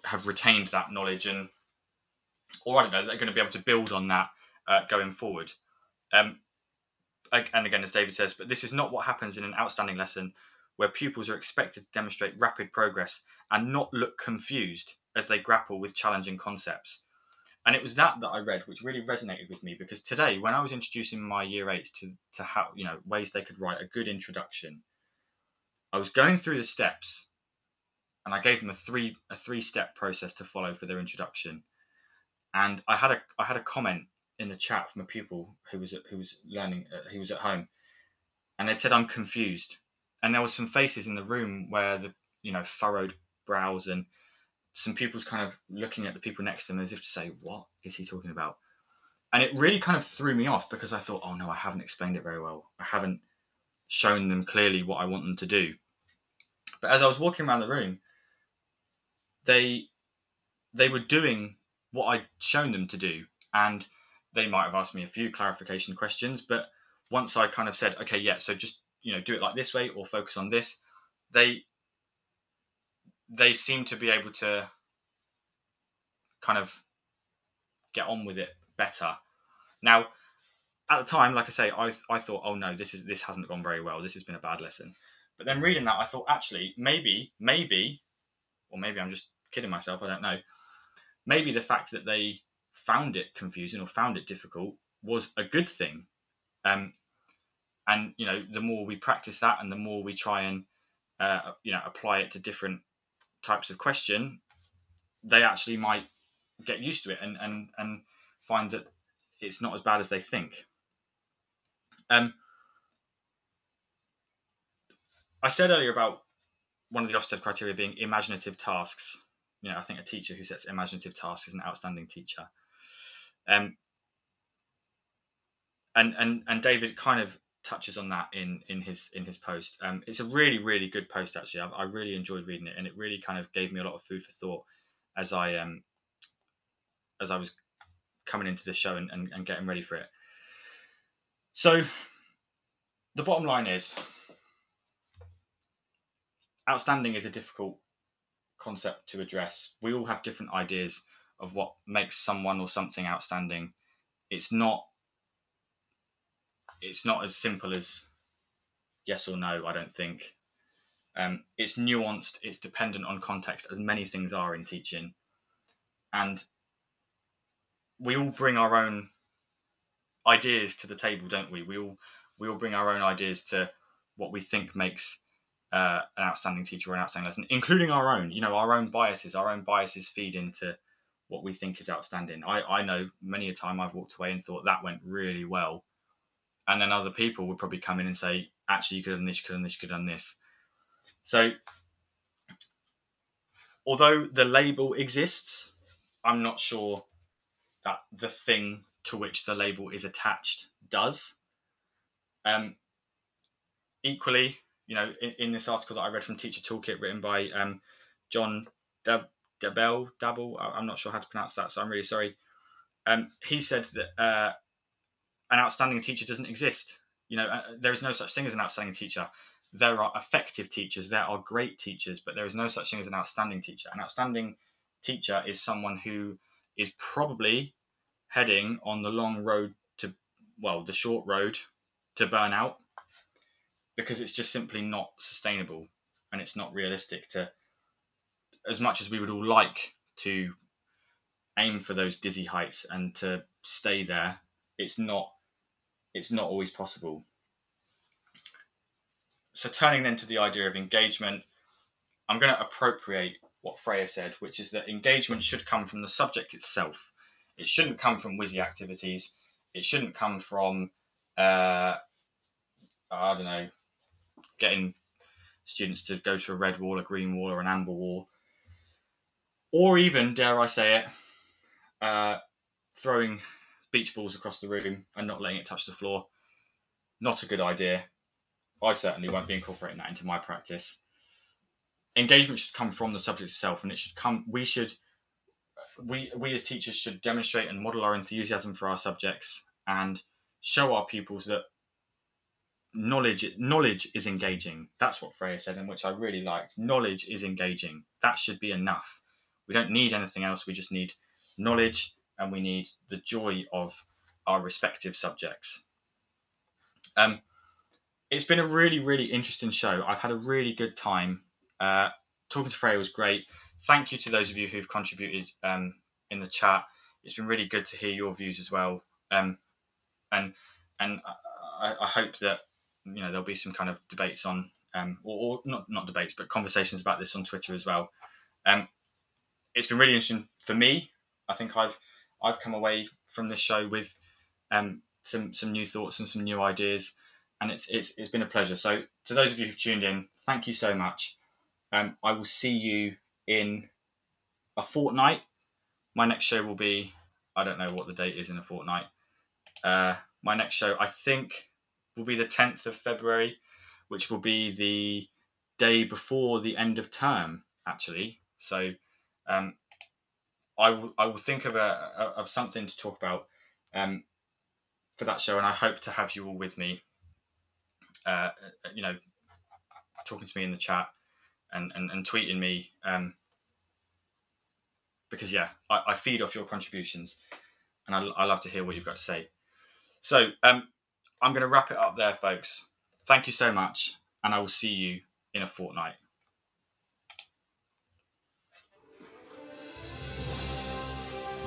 Speaker 2: have retained that knowledge and or i don't know they're going to be able to build on that uh, going forward. Um, and again, as David says, but this is not what happens in an outstanding lesson where pupils are expected to demonstrate rapid progress and not look confused as they grapple with challenging concepts. And it was that that I read which really resonated with me because today, when I was introducing my year eights to, to how, you know, ways they could write a good introduction, I was going through the steps and I gave them a three a three step process to follow for their introduction. And I had a I had a comment in the chat from a pupil who was who was learning uh, who was at home, and they said I'm confused, and there was some faces in the room where the you know furrowed brows and some pupils kind of looking at the people next to them as if to say what is he talking about, and it really kind of threw me off because I thought oh no I haven't explained it very well. I haven't shown them clearly what I want them to do, but as I was walking around the room, they they were doing what I'd shown them to do and they might have asked me a few clarification questions, but once I kind of said, okay, yeah, so just you know do it like this way or focus on this, they they seem to be able to kind of get on with it better. Now, at the time, like I say, I I thought, oh no, this is this hasn't gone very well. This has been a bad lesson. But then reading that, I thought actually maybe maybe, or maybe I'm just kidding myself. I don't know. Maybe the fact that they found it confusing or found it difficult was a good thing. Um, and you know, the more we practice that, and the more we try and uh, you know apply it to different types of question, they actually might get used to it and and and find that it's not as bad as they think. Um, I said earlier about one of the Ofsted criteria being imaginative tasks. You know, I think a teacher who sets imaginative tasks is an outstanding teacher. Um, and and and David kind of touches on that in in his in his post. Um, it's a really really good post actually. I, I, really enjoyed reading it, and it really kind of gave me a lot of food for thought as I um as I was coming into this show and, and, and getting ready for it. So the bottom line is outstanding is a difficult concept to address. We all have different ideas of what makes someone or something outstanding. It's not it's not as simple as yes or no, I don't think. Um, it's nuanced, it's dependent on context, as many things are in teaching. And we all bring our own ideas to the table, don't we? We all we all bring our own ideas to what we think makes uh, an outstanding teacher or an outstanding lesson, including our own. You know, our own biases. Our own biases feed into what we think is outstanding. I, I know many a time I've walked away and thought that went really well, and then other people would probably come in and say, actually, you could have done this, you could have done this, you could have done this. So, although the label exists, I'm not sure that the thing to which the label is attached does. Um, equally, you know, in, in, this article that I read from Teacher Toolkit, written by um, John Dab- Dabell, Dabble, I'm not sure how to pronounce that, so I'm really sorry. Um, he said that uh, an outstanding teacher doesn't exist. You know, uh, there is no such thing as an outstanding teacher. There are effective teachers, there are great teachers, but there is no such thing as an outstanding teacher. An outstanding teacher is someone who is probably heading on the long road to, well, the short road to burnout because it's just simply not sustainable and it's not realistic to, as much as we would all like to aim for those dizzy heights and to stay there, it's not it's not always possible. So turning then to the idea of engagement, I'm going to appropriate what Freya said, which is that engagement should come from the subject itself. It shouldn't come from WYSI activities. It shouldn't come from, uh, I don't know, getting students to go to a red wall, a green wall, or an amber wall. Or even, dare I say it, uh, throwing beach balls across the room and not letting it touch the floor. Not a good idea. I certainly won't be incorporating that into my practice. Engagement should come from the subject itself, and it should come. We should, we we as teachers should demonstrate and model our enthusiasm for our subjects and show our pupils that knowledge knowledge is engaging. That's what Freya said, and which I really liked. Knowledge is engaging. That should be enough. We don't need anything else. We just need knowledge and we need the joy of our respective subjects. Um, it's been a really, really interesting show. I've had a really good time. Uh, talking to Freya was great. Thank you to those of you who've contributed um, in the chat. It's been really good to hear your views as well. Um, and and I, I, hope that you know there'll be some kind of debates on, um, or, or, not not debates, but conversations about this on Twitter as well. Um, it's been really interesting for me. I think I've I've come away from this show with um, some some new thoughts and some new ideas, and it's it's it's been a pleasure. So to those of you who've tuned in, thank you so much. Um, I will see you in a fortnight. My next show will be I don't know what the date is in a fortnight. Uh, my next show I think will be the 10th of February, which will be the day before the end of term actually. So um, I will I will think of a, of something to talk about um, for that show, and I hope to have you all with me. Uh, you know, talking to me in the chat and and, and tweeting me um, because yeah, I, I, feed off your contributions, and I, I love to hear what you've got to say. So um, I'm going to wrap it up there, folks. Thank you so much, and I will see you in a fortnight.